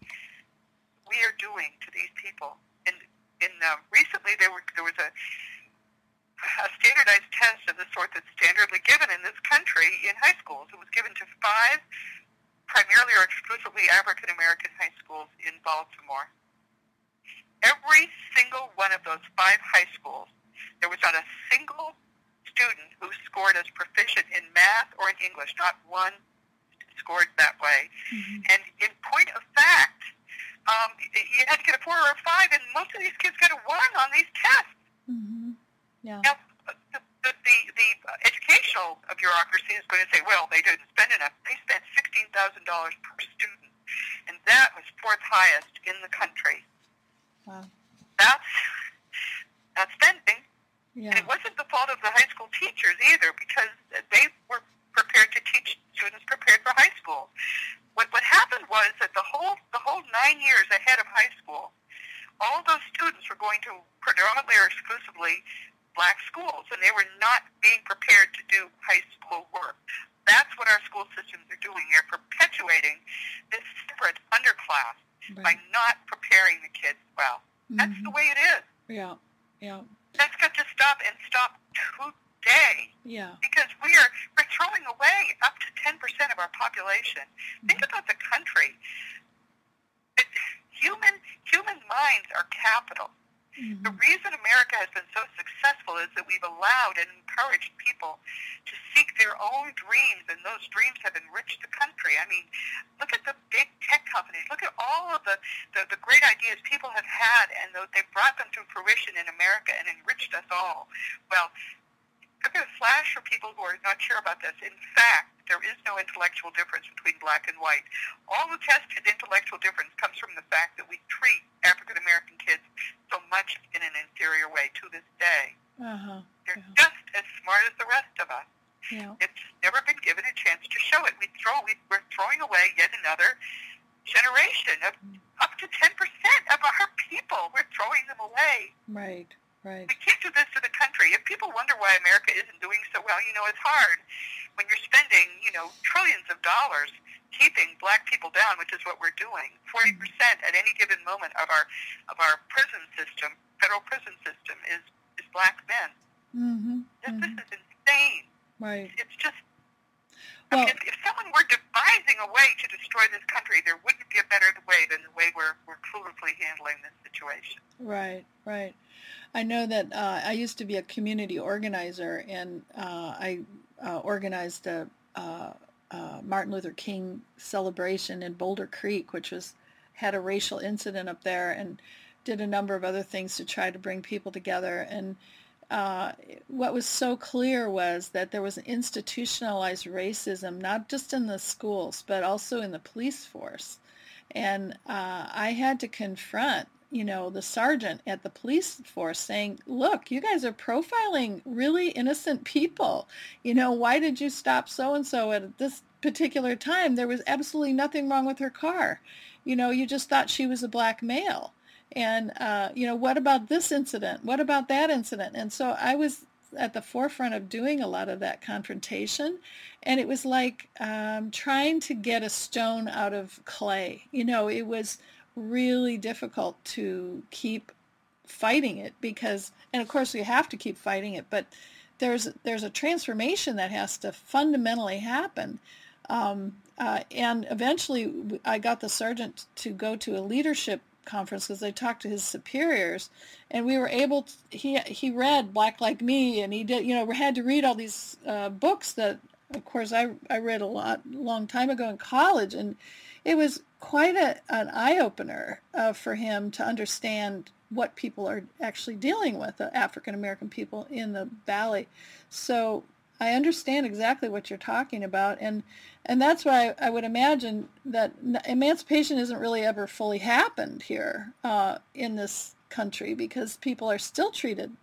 [SPEAKER 4] We are doing to these people. And in uh, recently there were there was a a standardized test of the sort that's standardly given in this country in high schools. It was given to five primarily or exclusively African American high schools in Baltimore. Every single one of those five high schools, there was not a single student who scored as proficient in math or in English. Not one scored that way.
[SPEAKER 2] Mhm.
[SPEAKER 4] And in point of fact, um, you had to get a four or a five, and most of these kids got a one on these tests.
[SPEAKER 2] Mhm. Yeah.
[SPEAKER 4] Now, the, the, the, the educational bureaucracy is going to say, well, they didn't spend enough. They spent $16,000 per student, and that was fourth highest in the country.
[SPEAKER 2] Wow.
[SPEAKER 4] That's, that's spending. And it wasn't the fault of the high school teachers either because they were prepared to teach students prepared for high school. What, what happened was that the whole, the whole nine years ahead of high school, all those students were going to predominantly or exclusively black schools, and they were not being prepared to do high school work. That's what our school systems are doing. They're perpetuating this separate underclass by not preparing the kids well. That's mm-hmm.
[SPEAKER 2] the
[SPEAKER 4] way it is.
[SPEAKER 2] Yeah. Yeah.
[SPEAKER 4] That's got to stop and stop today
[SPEAKER 2] Yeah.
[SPEAKER 4] because we are we're throwing away up to 10% of our population. Think about the country. It, human human minds are capital. The
[SPEAKER 2] Mhm.
[SPEAKER 4] reason America has been so successful is that we've allowed and encouraged people to seek their own dreams, and those dreams have enriched the country. I mean, look at the big tech companies. Look at all of the, the, the great ideas people have had, and they've brought them to fruition in America and enriched us all. Well, I'm going to flash for people who are not sure about this. In fact, there is no intellectual difference between black and white. All the tested intellectual difference comes from the fact that we treat African American kids so much in an inferior way to this day.
[SPEAKER 2] Uh-huh.
[SPEAKER 4] They're
[SPEAKER 2] Yeah.
[SPEAKER 4] just as smart as the rest of us.
[SPEAKER 2] Yeah.
[SPEAKER 4] It's never been given a chance to show it. We throw, we, we're throwing away yet another generation of up to 10% of our people. We're throwing them away.
[SPEAKER 2] Right. Right.
[SPEAKER 4] We can't do this to the country. If people wonder why America isn't doing so well, you know, it's hard when you're spending, you know, trillions of dollars keeping black people down, which is what we're doing. 40% at any given moment of our of our prison system, federal prison system is is black men.
[SPEAKER 2] Mm-hmm.
[SPEAKER 4] This,
[SPEAKER 2] mm-hmm.
[SPEAKER 4] this is insane.
[SPEAKER 2] Right.
[SPEAKER 4] It's just
[SPEAKER 2] well,
[SPEAKER 4] I mean, if, if someone were devising a way to destroy this country, there wouldn't be a better way than the way we're we're cluelessly handling this situation.
[SPEAKER 2] Right. Right. I know that uh, I used to be a community organizer, and uh, I uh, organized a, uh, uh, Martin Luther King celebration in Boulder Creek, which was had a racial incident up there, and did a number of other things to try to bring people together. And uh, what was so clear was that there was institutionalized racism, not just in the schools, but also in the police force. And I had to confront you know, the sergeant at the police force saying, look, you guys are profiling really innocent people. You know, why did you stop so-and-so at this particular time? There was absolutely nothing wrong with her car. You know, you just thought she was a black male. And, uh, you know, what about this incident? What about that incident? And so I was at the forefront of doing a lot of that confrontation. And it was like um, trying to get a stone out of clay. You know, it was really difficult to keep fighting it because and of course we have to keep fighting it but there's there's a transformation that has to fundamentally happen um, uh, and eventually I got the sergeant to go to a leadership conference because I talked to his superiors and we were able to, he he read Black Like Me and he did you know we had to read all these uh, books that of course I, I read a lot long time ago in college and it was quite a, an eye-opener uh, for him to understand what people are actually dealing with, uh, African American people in the valley. So I understand exactly what you're talking about, and and that's why I, would imagine that emancipation isn't really ever fully happened here uh, in this country because people are still treated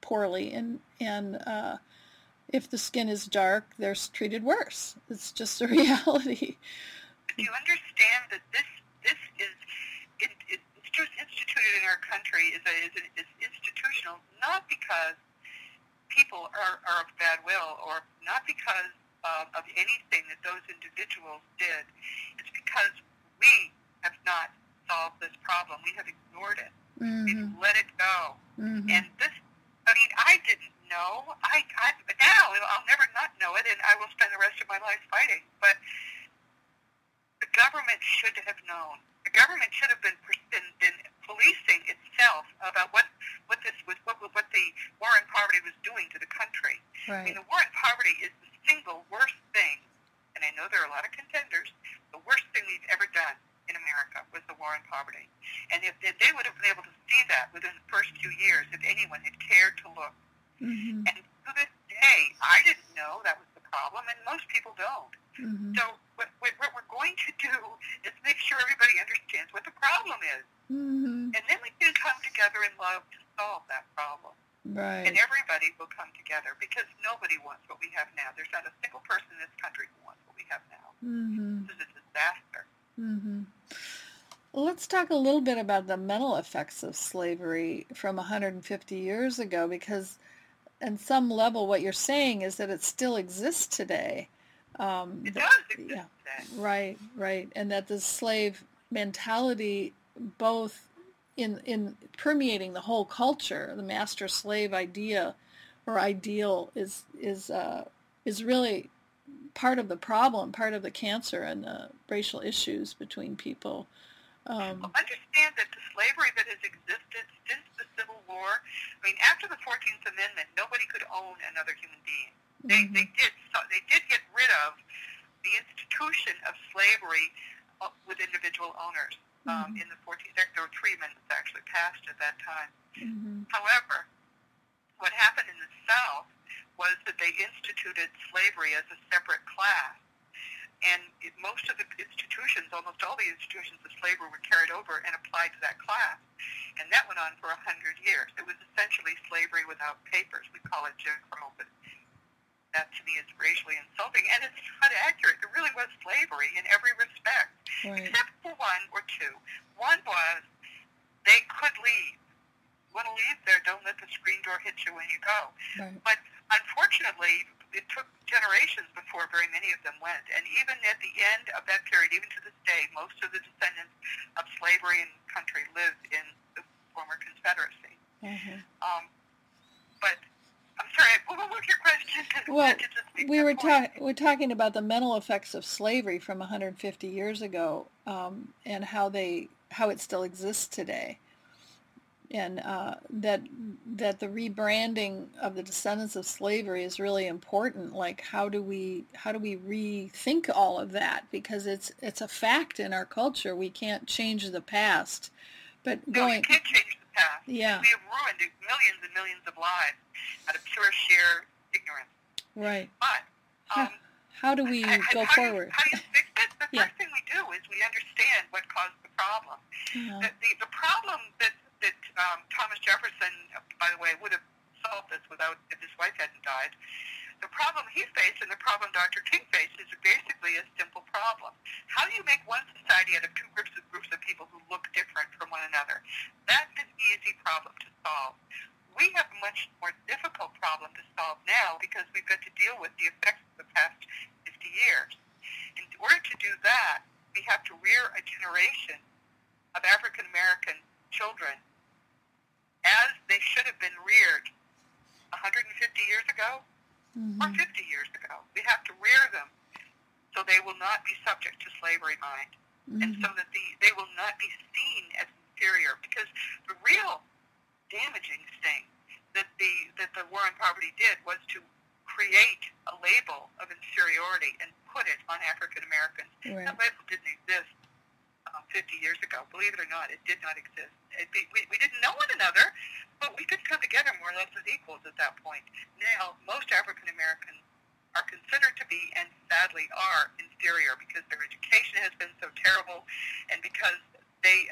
[SPEAKER 2] poorly, and and uh, if the skin is dark, they're treated worse. It's just a (laughs) reality
[SPEAKER 4] you understand that this this is it, it, it's just instituted in our country is, a, is, a, is institutional not because people are, are of bad will or not because uh, of anything that those individuals did. It's because we have not solved this problem. We have ignored it.
[SPEAKER 2] Mm-hmm.
[SPEAKER 4] We've let it go.
[SPEAKER 2] Mm-hmm.
[SPEAKER 4] And this, I mean, I didn't know. I, I now I'll never not know it, and I will spend the rest of my life fighting. But the government should have known. The government should have been, been, been policing itself about what what this was, what what the war on poverty was doing to the country.
[SPEAKER 2] Right.
[SPEAKER 4] I mean, the war on poverty is the single worst thing, and I know there are a lot of contenders. The worst thing we've ever done in America was the war on poverty. And if, if they would have been able to see that within the first few years, if anyone had cared to look,
[SPEAKER 2] mm-hmm.
[SPEAKER 4] and to this day, I didn't know that was the problem, and most people don't.
[SPEAKER 2] Mm-hmm.
[SPEAKER 4] So what, what, what we're going to do is make sure everybody understands what the problem is.
[SPEAKER 2] Mm-hmm.
[SPEAKER 4] And then we can come together in love to solve that problem.
[SPEAKER 2] Right.
[SPEAKER 4] And everybody will come together because nobody wants what we have now. There's not a single person in this country who wants what we have now.
[SPEAKER 2] Mm-hmm.
[SPEAKER 4] This is a disaster.
[SPEAKER 2] Mm-hmm. Well, let's talk a little bit about the mental effects of slavery from 150 years ago because on some level what you're saying is that it still exists today. Um,
[SPEAKER 4] It does exist
[SPEAKER 2] yeah.
[SPEAKER 4] today.
[SPEAKER 2] Right, right, and that the slave mentality, both in in permeating the whole culture, the master slave idea or ideal is is uh, is really part of the problem, part of the cancer and the racial issues between people. Um,
[SPEAKER 4] Well, understand that the slavery that has existed since the Civil War, I mean, after the 14th Amendment, nobody could own another human being. They,
[SPEAKER 2] mhm,
[SPEAKER 4] they did so, they did get rid of the institution of slavery uh, with individual owners. Um,
[SPEAKER 2] Mhm.
[SPEAKER 4] In the 14th, there, there were three amendments actually passed at that time.
[SPEAKER 2] mhm,
[SPEAKER 4] However, what happened in the South was that they instituted slavery as a separate class. And it, most of the institutions, almost all the institutions of slavery were carried over and applied to that class. And that went on for a hundred years. It was essentially slavery without papers. We call it Jim Crow, but that to me is racially insulting, and it's not accurate. There really was slavery in every respect,
[SPEAKER 2] Right.
[SPEAKER 4] except one or two. One was they could leave. You want to leave there? Don't let the screen door hit you when you go.
[SPEAKER 2] Right.
[SPEAKER 4] But unfortunately, it took generations before very many of them went. And even at the end of that period, even to this day, most of the descendants of slavery in the country live in the former Confederacy.
[SPEAKER 2] Mhm.
[SPEAKER 4] Um, but sorry, what was your question? 'Cause
[SPEAKER 2] Well,
[SPEAKER 4] that just makes
[SPEAKER 2] we were talking we're talking about the mental effects of slavery from 150 years ago um, and how they how it still exists today. And uh, that that the rebranding of the descendants of slavery is really important like how do we how do we rethink all of that? Because it's it's a fact in our culture we can't change the past. But going
[SPEAKER 4] the past.
[SPEAKER 2] Yeah.
[SPEAKER 4] We have ruined millions and millions of lives out of pure sheer ignorance.
[SPEAKER 2] right
[SPEAKER 4] But um,
[SPEAKER 2] how do we
[SPEAKER 4] I- I-
[SPEAKER 2] go
[SPEAKER 4] how
[SPEAKER 2] forward
[SPEAKER 4] Do you, how do you fix it? The
[SPEAKER 2] Yeah.
[SPEAKER 4] first thing we do is we understand what caused the problem.
[SPEAKER 2] Yeah.
[SPEAKER 4] The, the, the problem that, that um, Thomas Jefferson, by the way, would have solved this without if his wife hadn't died. The problem he faced and the problem Dr. King faced is basically a simple problem. How do you make one society out of two groups of groups of people who look different from one another? That's an easy problem to solve. We have a much more difficult problem to solve now because we've got to deal with the effects of the past 50 years. In order to do that, we have to rear a generation of African American children as they should have been reared 150 years ago or
[SPEAKER 2] Mhm.
[SPEAKER 4] 50 years ago. We have to rear them so they will not be subject to slavery mind and
[SPEAKER 2] Mhm.
[SPEAKER 4] so that the, they will not be seen as inferior because the real damaging thing that the that the war on poverty did was to create a label of inferiority and put it on African Americans.
[SPEAKER 2] Right.
[SPEAKER 4] That label didn't exist uh, 50 years ago. Believe it or not, it did not exist. It, we, we didn't know one another, but we could come together more or less as equals at that point. Now, most African Americans are considered to be, and sadly are, inferior because their education has been so terrible, and because they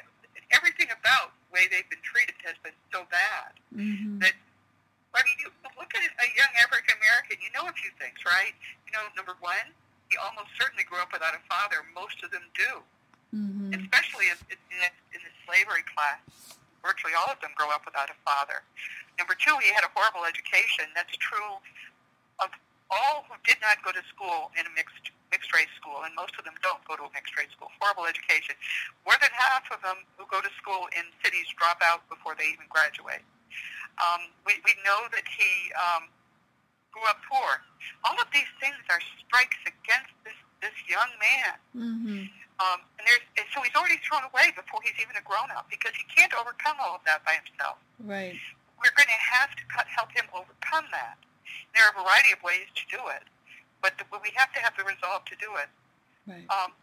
[SPEAKER 4] everything about the way they've been treated has been so bad
[SPEAKER 2] Mhm.
[SPEAKER 4] that I mean, you look at a young African American, you know a few things, right? You know, number one, he almost certainly grew up without a father. Most of them do,
[SPEAKER 2] Mhm.
[SPEAKER 4] especially in, in, the, in the slavery class. Virtually all of them grow up without a father. Number two, he had a horrible education. That's true of all who did not go to school in a mixed mixed race school, and most of them don't go to a mixed race school. Horrible education. More than half of them who go to school in cities drop out before they even graduate. Um, we, we know that he um, grew up poor. All of these things are strikes against this, this young man.
[SPEAKER 2] Mhm.
[SPEAKER 4] Um, and, there's, and so he's already thrown away before he's even a grown-up because he can't overcome all of that by himself.
[SPEAKER 2] Right.
[SPEAKER 4] We're going to have to cut, help him overcome that. There are a variety of ways to do it, but, the, we have to have the resolve to do it.
[SPEAKER 2] Right.
[SPEAKER 4] Um,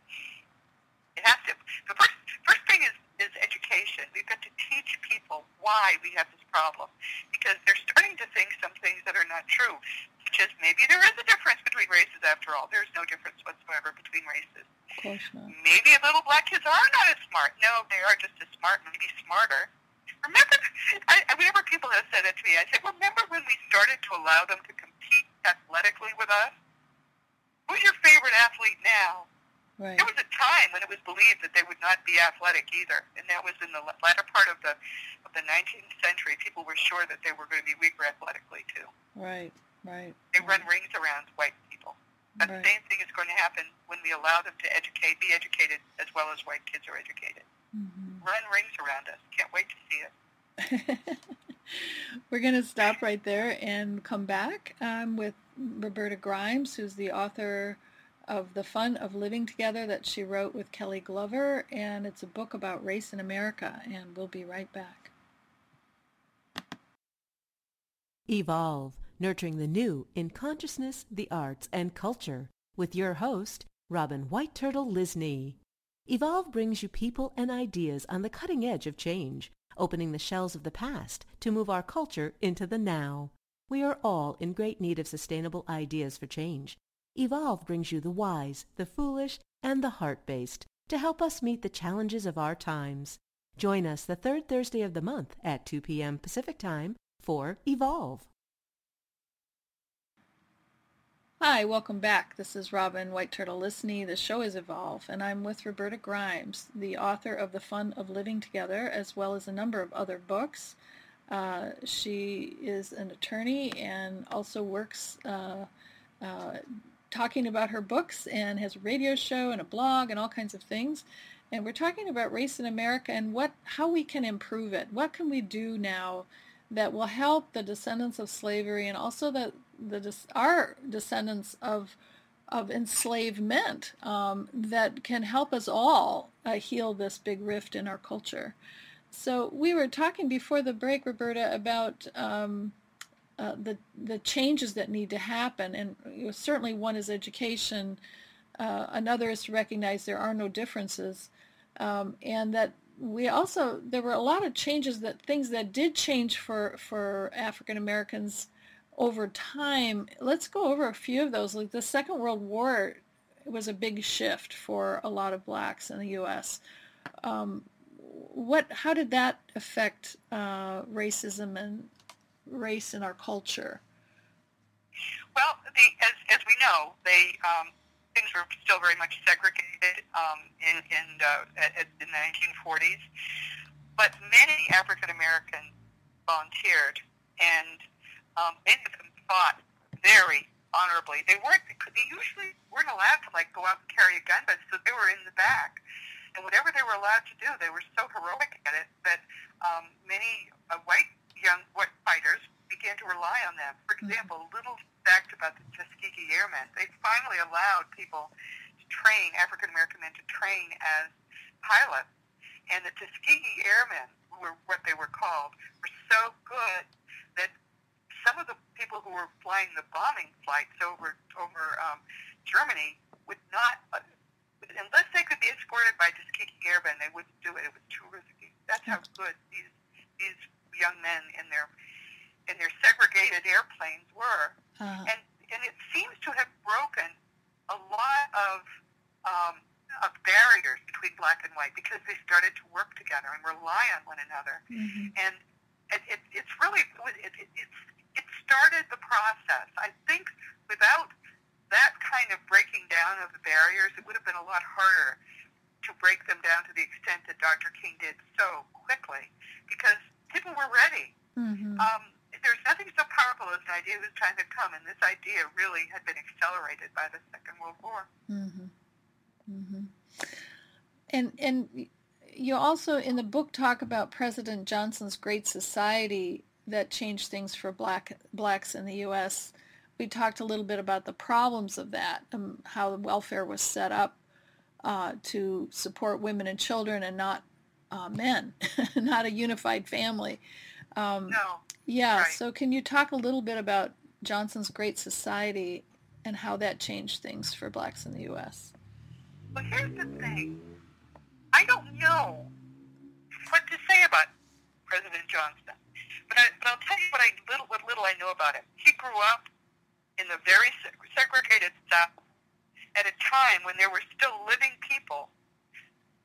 [SPEAKER 4] it has to. The first first thing is is education. We've got to teach people why we have this problem because they're starting to think some things that are not true, as maybe there is a difference between races after all. There's no difference whatsoever between races.
[SPEAKER 2] Of course not.
[SPEAKER 4] Maybe little black kids are not as smart. No, they are just as smart, maybe smarter. Remember, (laughs) I, I- whenever people have said that to me, I say, remember when we started to allow them to compete athletically with us? Who's your favorite athlete now?
[SPEAKER 2] Right.
[SPEAKER 4] There was a time when it was believed that they would not be athletic either, and that was in the latter part of the of the 19th century. People were sure that they were going to be weaker athletically too.
[SPEAKER 2] Right. Right.
[SPEAKER 4] They
[SPEAKER 2] right.
[SPEAKER 4] run rings around white people. And
[SPEAKER 2] Right.
[SPEAKER 4] the same thing is going to happen when we allow them to educate, be educated as well as white kids are educated.
[SPEAKER 2] Mhm.
[SPEAKER 4] Run rings around us. Can't wait to see it. (laughs)
[SPEAKER 2] We're going to stop right there and come back um, with Roberta Grimes, who's the author of The Fun of Living Together that she wrote with Kelley Glover, and it's a book about race in America, and we'll be right back.
[SPEAKER 5] Evolve, nurturing the new in consciousness, the arts, and culture with your host, Robin White Turtle Lysne. Evolve brings you people and ideas on the cutting edge of change, opening the shells of the past to move our culture into the now. We are all in great need of sustainable ideas for change. Evolve brings you the wise, the foolish, and the heart-based to help us meet the challenges of our times. Join us the third Thursday of the month at 2 p.m. Pacific Time for Evolve.
[SPEAKER 2] Hi, welcome back. This is Robin White Turtle Lysne. The show is Evolve, and I'm with Roberta Grimes, the author of The Fun of Living Together, as well as a number of other books. Uh, she is an attorney and also works uh, uh, talking about her books and has a radio show and a blog and all kinds of things. And we're talking about race in America and what how we can improve it. What can we do now that will help the descendants of slavery and also the, the our descendants of of enslavement um, that can help us all uh, heal this big rift in our culture. So we were talking before the break, Roberta, about um, uh, the the changes that need to happen, and certainly one is education. Uh, another is to recognize there are no differences, um, and that we also there were a lot of changes that things that did change for for African Americans over time. Let's go over a few of those. Like the Second World War was a big shift for a lot of blacks in the U.S. Um, what how did that affect uh, racism and race in our culture?
[SPEAKER 4] Well, the, as as we know, they um, things were still very much segregated um, in in, in the 1940s, but many African Americans volunteered, and um, many of them fought very honorably. They weren't they usually weren't allowed to like go out and carry a gun, but so they were in the back and whatever they were allowed to do, they were so heroic at it that um, many uh, white young white fighters began to rely on them. For mm-hmm. example, a little fact about the Tuskegee Airmen: they finally allowed people to train African American men to train as pilots, and the Tuskegee Airmen, were what they were called, were so good some of the people who were flying the bombing flights over over um, Germany would not uh, unless they could be escorted by Tuskegee Airmen, they wouldn't do it. It was too risky. That's how good these these young men in their in their segregated airplanes were, uh-huh. and and it seems to have broken a lot of um, of barriers between black and white because they started to work together and rely on one another, mm-hmm. and it, it, it's really it, it, it's it started the process. I think without that kind of breaking down of the barriers, it would have been a lot harder to break them down to the extent that Dr. King did so quickly because people were ready. Mm-hmm. Um, there's nothing so powerful as an idea whose time had come, and this idea really had been accelerated by the Second World War.
[SPEAKER 2] Mm-hmm. Mm-hmm. And and you also in the book talk about President Johnson's Great Society that changed things for black blacks in the U.S we talked a little bit about the problems of that, um, how welfare was set up uh, to support women and children and not uh, men, (laughs) not a unified family.
[SPEAKER 4] Um, no.
[SPEAKER 2] Yeah.
[SPEAKER 4] Right.
[SPEAKER 2] So can you talk a little bit about Johnson's Great Society and how that changed things for blacks in the U.S.?
[SPEAKER 4] Well, here's the thing. I don't know what to say about President Johnson, but, I, but I'll tell you what I little what little I know about him. He grew up in the very segregated South at a time when there were still living people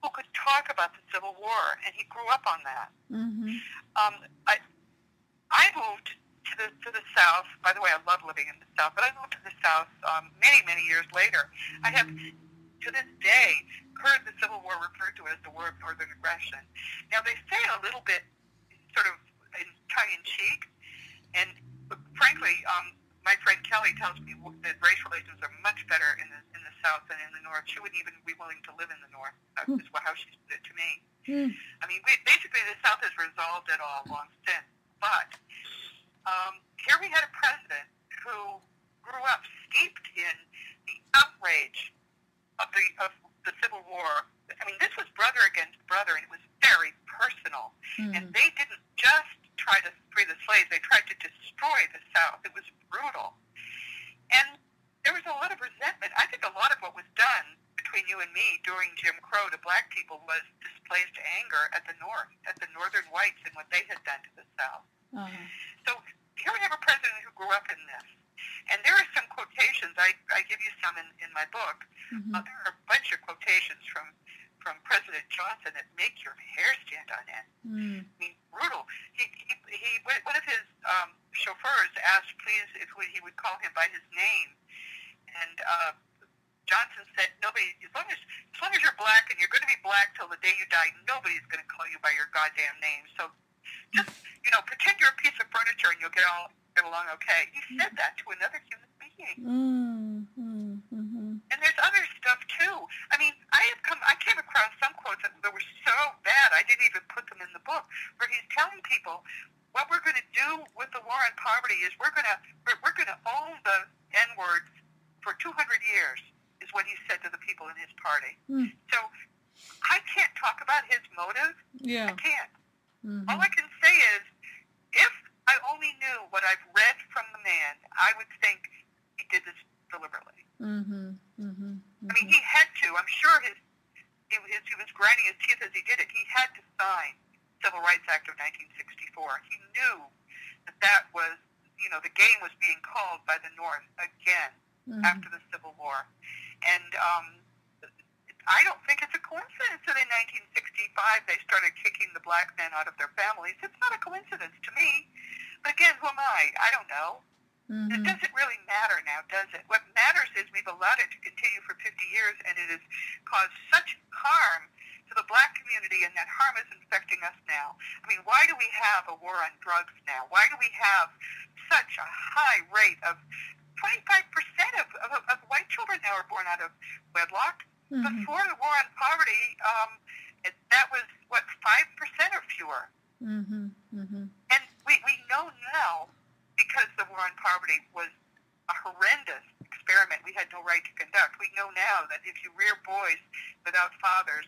[SPEAKER 4] who could talk about the Civil War, and he grew up on that. Mm-hmm. Um, I, I moved to the to the South. By the way, I love living in the South, but I moved to the South um, many many years later. I have to this day heard the Civil War referred to as the War of Northern Aggression. Now they say it a little bit sort of tongue in cheek, and frankly, um, my friend Kelley tells me that race relations are much better in the in the South than in the North. She wouldn't even be willing to live in the North. That's mm. how she put it to me. Mm. I mean, we, basically, the South has resolved it all long since. But um, here we had a president who grew up steeped in the outrage of the of the Civil War. I mean, this was brother against brother, and it was very personal. Mm. And they didn't just try to free the slaves; they tried to destroy the South. It was brutal. And there was a lot of resentment. I think a lot of what was done between you and me during Jim Crow to black people was displaced anger at the North, at the Northern whites and what they had done to the South. Uh-huh. So here we have a president who grew up in this. And there are some quotations. I, I give you some in, in my book. Mm-hmm. Uh, there are a bunch of quotations from from President Johnson that make your hair stand on end. Mm. I mean, brutal. He, he, he one of his um, chauffeurs asked, please, if we, he would call him by his name, and uh, Johnson said nobody, as long as as long as you're black and you're going to be black till the day you die, nobody's going to call you by your goddamn name. So just you know, pretend you're a piece of furniture and you'll get all get along okay. He said that to another human being.
[SPEAKER 2] Mm.
[SPEAKER 4] And there's other stuff too. I mean, I have come, I came across some quotes that, were so bad I didn't even put them in the book, where he's telling people what we're going to do with the war on poverty is we're going to we're, we're going to own the N words for 200 years, is what he said to the people in his party.
[SPEAKER 2] Mm.
[SPEAKER 4] So I can't talk about his motive.
[SPEAKER 2] Yeah.
[SPEAKER 4] I can't.
[SPEAKER 2] Mm-hmm.
[SPEAKER 4] All I can say is, if I only knew what I've read from the man, I would think he did this deliberately.
[SPEAKER 2] Mm-hmm. Mm-hmm.
[SPEAKER 4] I mean, he had to. I'm sure his, he, was, he was grinding his teeth as he did it. He had to sign Civil Rights Act of 1964. He knew that that was, you know, the game was being called by the North again
[SPEAKER 2] mm-hmm.
[SPEAKER 4] after the Civil War. And um, I don't think it's a coincidence that in 1965 they started kicking the black men out of their families. It's not a coincidence to me. But again, who am I? I don't know.
[SPEAKER 2] Mm-hmm.
[SPEAKER 4] It doesn't really matter now, does it? What matters is we've allowed it to continue for 50 years, and it has caused such harm to the black community, and that harm is infecting us now. I mean, why do we have a war on drugs now? Why do we have such a high rate of 25% of, of, of white children now are born out of wedlock?
[SPEAKER 2] Mm-hmm.
[SPEAKER 4] Before the war on poverty, um, it, that was, what, 5% or fewer?
[SPEAKER 2] Mm-hmm. Mm-hmm.
[SPEAKER 4] And we, we know now, because the war on poverty was a horrendous experiment we had no right to conduct, we know now that if you rear boys without fathers,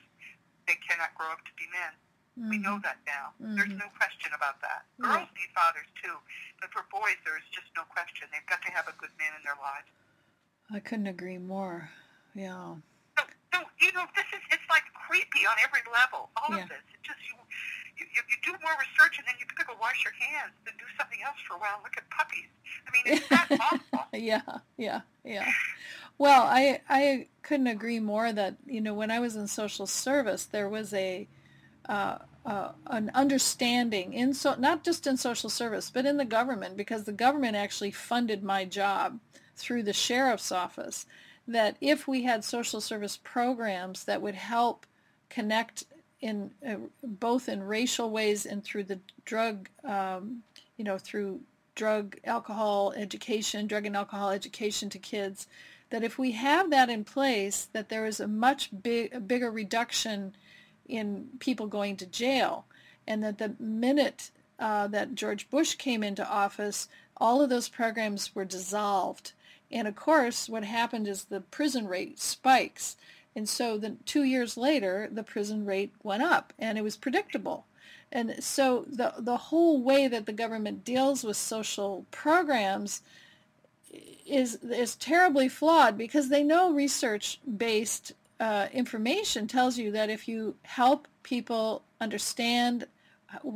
[SPEAKER 4] they cannot grow up to be men.
[SPEAKER 2] Mm-hmm.
[SPEAKER 4] We know that now.
[SPEAKER 2] Mhm.
[SPEAKER 4] There's no question about that.
[SPEAKER 2] Yeah.
[SPEAKER 4] Girls need fathers too, but for boys, there's just no question. They've got to have a good man in their lives.
[SPEAKER 2] I couldn't agree more. Yeah.
[SPEAKER 4] So, so you know, this is it's like creepy on every level. All
[SPEAKER 2] Yeah.
[SPEAKER 4] of this. It just you, you you you do more research and then you gotta go wash your hands and do something else for a while. and Look at puppies. I mean, it's that (laughs) awful.
[SPEAKER 2] yeah, yeah, yeah. Well, I I couldn't agree more that you know when I was in social service, there was a uh, uh, an understanding in so not just in social service, but in the government because the government actually funded my job through the sheriff's office. That if we had social service programs that would help connect in uh, both in racial ways and through the drug, um, you know, through drug, alcohol education, drug and alcohol education to kids, that if we have that in place, that there is a much big, a bigger reduction in people going to jail, and that the minute uh, that George Bush came into office, all of those programs were dissolved. And of course, what happened is the prison rate spikes. And so then two years later, the prison rate went up, and it was predictable. And so the the whole way that the government deals with social programs is is terribly flawed because they know research based uh, information tells you that if you help people understand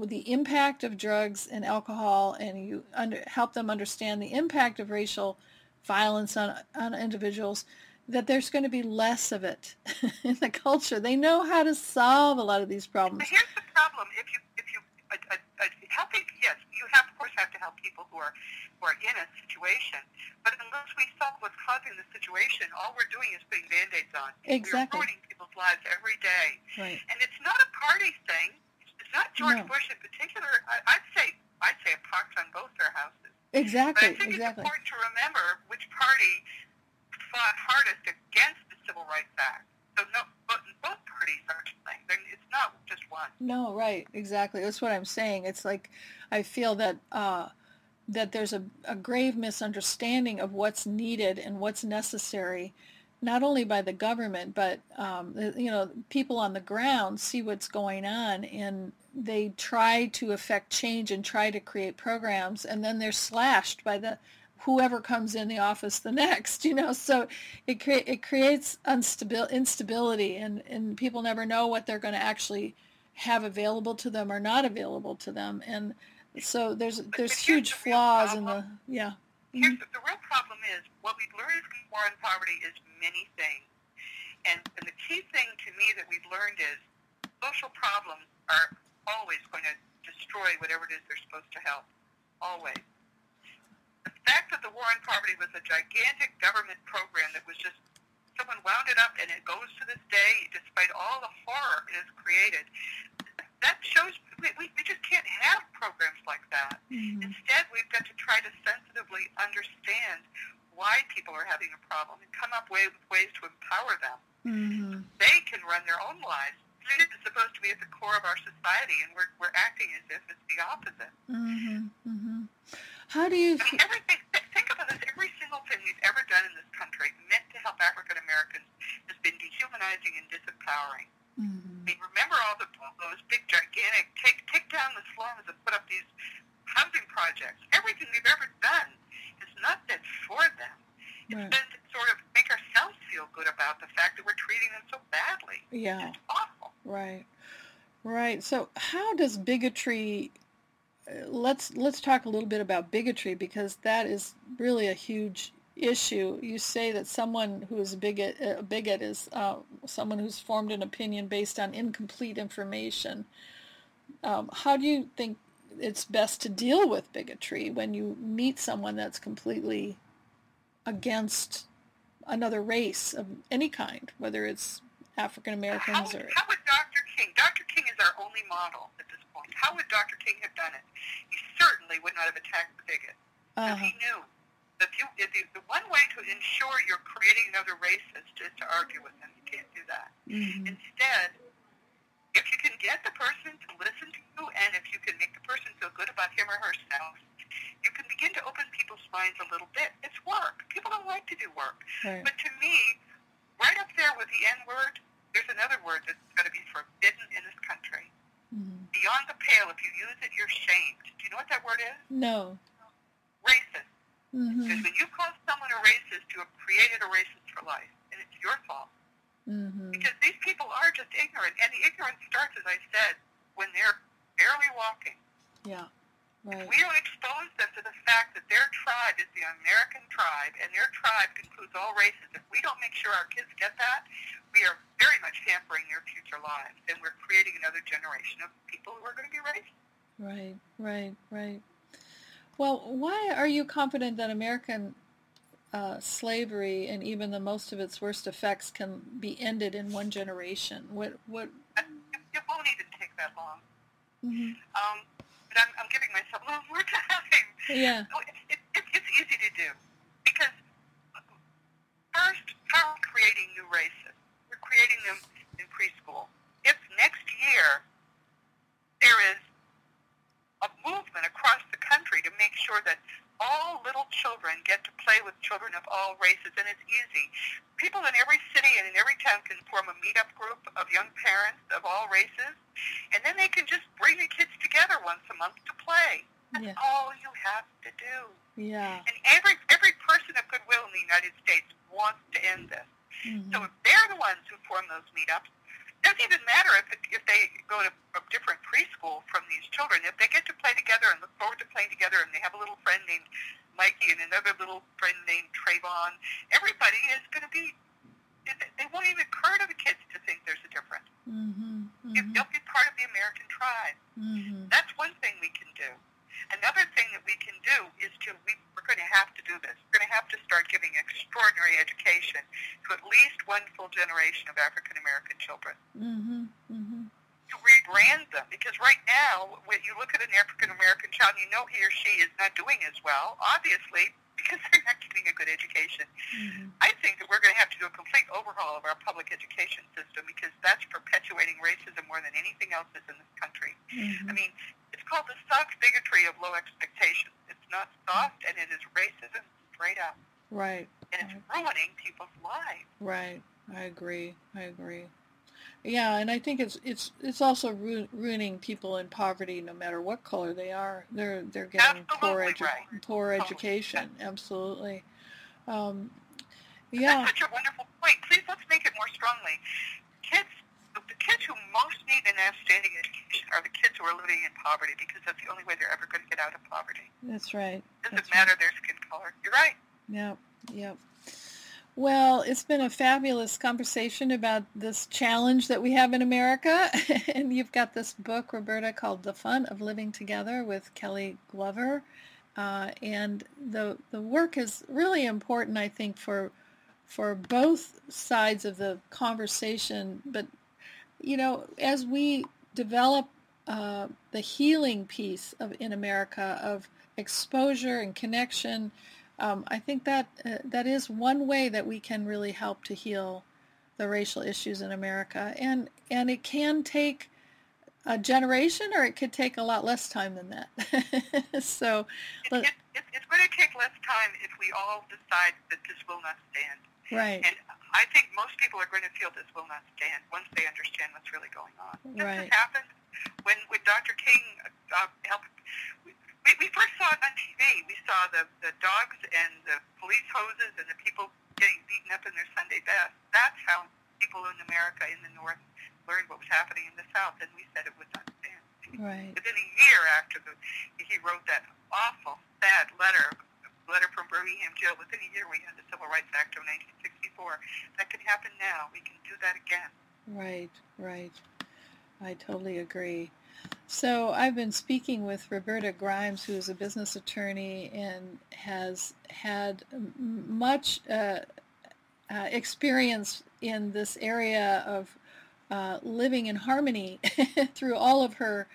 [SPEAKER 2] the impact of drugs and alcohol and you under, help them understand the impact of racial violence on, on individuals that there's going to be less of it (laughs) in the culture. They know how to solve a lot of these problems.
[SPEAKER 4] But here's the problem: if you if you uh, uh, uh, helping, yes, you have of course have to help people who are who are in a situation. But unless we solve what's causing the situation, all we're doing is putting band-aids on.
[SPEAKER 2] Exactly.
[SPEAKER 4] We're ruining people's lives every day,
[SPEAKER 2] Right.
[SPEAKER 4] and it's not a party thing. It's not George
[SPEAKER 2] No.
[SPEAKER 4] Bush in particular. I, I'd say I'd say a pox on both their houses. But I
[SPEAKER 2] Exactly.
[SPEAKER 4] think it's
[SPEAKER 2] Exactly.
[SPEAKER 4] important to remember fought hardest against the Civil Rights Act. So no, both, both parties are playing. It's not just one.
[SPEAKER 2] No, right, exactly. That's what I'm saying. It's like I feel that uh, that there's a, a grave misunderstanding of what's needed and what's necessary, not only by the government, but um, you know, people on the ground see what's going on and they try to affect change and try to create programs, and then they're slashed by the whoever comes in the office the (laughs) next, you know. So it cre- it creates unstabil- instability, and and people never know what they're going to actually have available to them or not available to them, and so there's there's huge
[SPEAKER 4] the
[SPEAKER 2] flaws in the yeah.
[SPEAKER 4] Here's mm-hmm. the, the real problem is what we've learned from war on poverty is many things. And, and the key thing to me that we've learned is social problems are always going to destroy whatever it is they're supposed to help. Always. The fact that the war on poverty was a gigantic government program that was just someone wound it up and it goes to this day despite all the horror it has created. That shows we, we, we just can't have programs like that.
[SPEAKER 2] Mhm.
[SPEAKER 4] Instead, we've got to try to sensitively understand why people are having a problem and come up with ways to empower them.
[SPEAKER 2] Mhm.
[SPEAKER 4] They can run their own lives. It is supposed to be at the core of our society, and we're, we're acting as if it's the opposite.
[SPEAKER 2] Mhm. Mhm. How do you?
[SPEAKER 4] I mean, everything, think about this, every single thing we've ever done in this country meant to help African Americans has been dehumanizing and disempowering. I
[SPEAKER 2] Mhm.
[SPEAKER 4] mean, remember all the those big, gigantic, take, take down the slums and put up these housing projects. Everything we've ever done has not been for them. It's
[SPEAKER 2] Right.
[SPEAKER 4] been to sort of make ourselves feel good about the fact that we're treating them so badly.
[SPEAKER 2] Yeah.
[SPEAKER 4] It's awful.
[SPEAKER 2] Right. Right. So how does bigotry let's let's talk a little bit about bigotry because that is really a huge issue. You say that someone who is a bigot a bigot is uh, someone who's formed an opinion based on incomplete information. Um, how do you think it's best to deal with bigotry when you meet someone that's completely against another race of any kind, whether it's African Americans or
[SPEAKER 4] how would Dr. King, Dr. King is our only model at this point. How would Dr. King have done it? He certainly would not have attacked the bigot. Because
[SPEAKER 2] uh,
[SPEAKER 4] he knew that you, if you, the one way to ensure you're creating another racist is to argue with them. You can't do that.
[SPEAKER 2] mhm.
[SPEAKER 4] Instead, if you can get the person to listen to you and if you can make the person feel good about him or herself, you can begin to open people's minds a little bit. It's work. People don't like to do work.
[SPEAKER 2] Right.
[SPEAKER 4] But to me, right up there with the N word, there's another word that's going to be forbidden in this country.
[SPEAKER 2] Mhm.
[SPEAKER 4] Beyond the pale, if you use it, you're shamed. Do you know what that word is?
[SPEAKER 2] No.
[SPEAKER 4] Racist. Because
[SPEAKER 2] Mhm.
[SPEAKER 4] when you call someone a racist, you have created a racist for life, and it's your fault.
[SPEAKER 2] Mhm.
[SPEAKER 4] Because these people are just ignorant, and the ignorance starts, as I said, when they're barely walking.
[SPEAKER 2] Yeah. Right.
[SPEAKER 4] We don't expose them to the fact that their tribe is the American tribe, and their tribe includes all races. If we don't make sure our kids get that, we are very much hampering their future lives, and we're creating another generation of people who are going to be racist.
[SPEAKER 2] Right. Right. Right. Well, why are you confident that American uh, slavery and even the most of its worst effects can be ended in one generation? What? What?
[SPEAKER 4] It, it won't even take that long.
[SPEAKER 2] mhm.
[SPEAKER 4] Um, but I'm, I'm giving myself a little more (laughs) time.
[SPEAKER 2] Yeah.
[SPEAKER 4] It, it, it, it's easy to do because first, how creating new races? Creating them in preschool. If next year there is a movement across the country to make sure that all little children get to play with children of all races, and it's easy. People in every city and in every town can form a meetup group of young parents of all races, and then they can just bring the kids together once a month to play. That's
[SPEAKER 2] Yeah.
[SPEAKER 4] all you have to do.
[SPEAKER 2] Yeah.
[SPEAKER 4] And every every person of goodwill in the United States wants to end this.
[SPEAKER 2] Mhm.
[SPEAKER 4] So if they're the ones who form those meetups, it doesn't even matter if it, if they go to a different preschool from these children. If they get to play together and look forward to playing together, and they have a little friend named Mikey and another little friend named Trayvon, everybody is going to be. They won't even occur to the kids to think there's a difference.
[SPEAKER 2] Mhm.
[SPEAKER 4] You-
[SPEAKER 2] Mhm.
[SPEAKER 4] They'll be part of the American tribe.
[SPEAKER 2] Mhm.
[SPEAKER 4] That's one thing we can do. Another thing that we can do is to, we, we're going to have to do this. We're going to have to start giving extraordinary education to at least one full generation of African American children.
[SPEAKER 2] Mhm. Mhm.
[SPEAKER 4] To rebrand them, because right now, when you look at an African American child, you know he or she is not doing as well, obviously, (laughs) because they're not getting a good education.
[SPEAKER 2] Mhm.
[SPEAKER 4] I think that we're going to have to do a complete overhaul of our public education system because that's perpetuating racism more than anything else is in this country. I
[SPEAKER 2] Mhm.
[SPEAKER 4] mean, it's called the soft bigotry of low expectations. It's not soft, and it is racism straight up,
[SPEAKER 2] Right.
[SPEAKER 4] and it's ruining people's lives.
[SPEAKER 2] Right. I agree. I agree. Yeah, and I think it's it's it's also ru- ruining people in poverty, no matter what color they are. They're they're getting poor
[SPEAKER 4] Absolutely
[SPEAKER 2] edu-
[SPEAKER 4] right.
[SPEAKER 2] poor
[SPEAKER 4] Totally.
[SPEAKER 2] education. Absolutely. Um,
[SPEAKER 4] That's such a wonderful point. Please let's make it more strongly. Kids, the the kids who most need an outstanding education are the kids who are living in poverty because that's the only way they're ever going to get out of poverty.
[SPEAKER 2] That's right.
[SPEAKER 4] It doesn't
[SPEAKER 2] That's
[SPEAKER 4] matter their skin color. You're right.
[SPEAKER 2] Yep. Yep. Well, it's been a fabulous conversation about this challenge that we have in America. (laughs) and you've got this book, Roberta, called The Fun of Living Together with Kelley Glover. Uh, and the the work is really important, I think, for for both sides of the conversation. But you know, as we develop uh, the healing piece of in America of exposure and connection, um, I think that uh, that is one way that we can really help to heal the racial issues in America. And and it can take a generation, or it could take a lot less time than that. (laughs) so,
[SPEAKER 4] it, it, it, it's going to take less time if we all decide that this will not stand.
[SPEAKER 2] Right.
[SPEAKER 4] And I think most people are going to feel this will not stand once they understand what's really going on. This has happened when when Dr. King uh, helped. We, we first saw it on TV. We saw the, the dogs and the police hoses and the people getting beaten up in their Sunday best. That's how people in America in the North learned what was happening in the South, and we said it would not stand.
[SPEAKER 2] Right.
[SPEAKER 4] Within a year after the, he wrote that awful, sad letter, letter from Birmingham jail, within a year we had the Civil Rights Act of 1964. That can happen now. We can do that again.
[SPEAKER 2] Right, right. I totally agree. So I've been speaking with Roberta Grimes, who is a business attorney and has had much uh, uh, experience in this area of uh, living in harmony (laughs) through all of her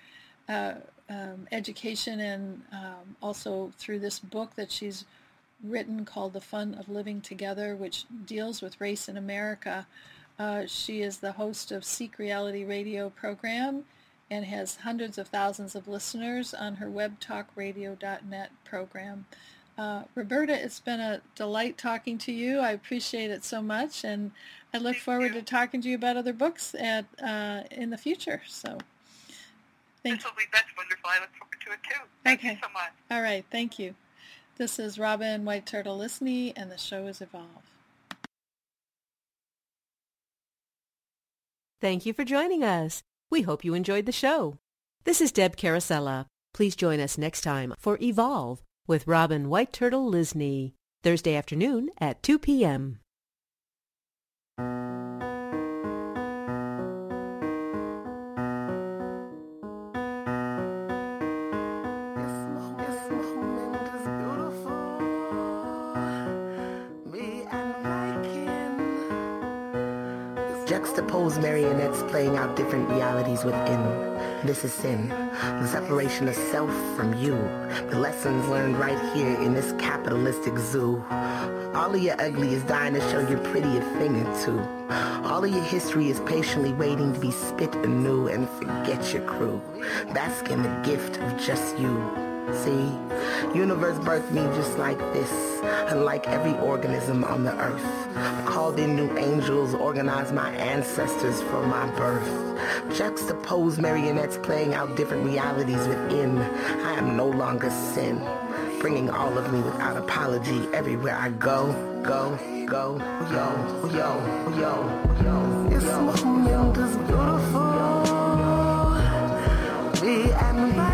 [SPEAKER 2] uh, um, education and um, also through this book that she's written called The Fun of Living Together, which deals with race in America. Uh, she is the host of Seek Reality Radio program and has hundreds of thousands of listeners on her webtalkradio.net program. Uh, Roberta, it's been a delight talking to you. I appreciate it so much, and I look
[SPEAKER 4] Thank
[SPEAKER 2] forward
[SPEAKER 4] you.
[SPEAKER 2] to talking to you about other books at uh, in the future. So, thank
[SPEAKER 4] This will be that's wonderful. I look forward to it too. Thank you so much.
[SPEAKER 2] All right, thank you. This is Robin White Turtle Lysne, and the show is Evolve.
[SPEAKER 5] Thank you for joining us. We hope you enjoyed the show. This is Deb Carosella. Please join us next time for Evolve with Robin White Turtle Lysne, Thursday afternoon at 2 p.m.
[SPEAKER 3] Juxtaposed marionettes playing out different realities within. This is sin. The separation of self from you. The lessons learned right here in this capitalistic zoo. All of your ugly is dying to show your pretty a thing or two. All of your history is patiently waiting to be spit anew and forget your crew. Bask in the gift of just you. See, universe birthed me just like this, unlike every organism on the earth. Called in new angels, organized my ancestors for my birth. Juxtaposed marionettes playing out different realities within. I am no longer sin, bringing all of me without apology everywhere I go, go, go, yo, yo, yo, yo. This moment is beautiful. Me and my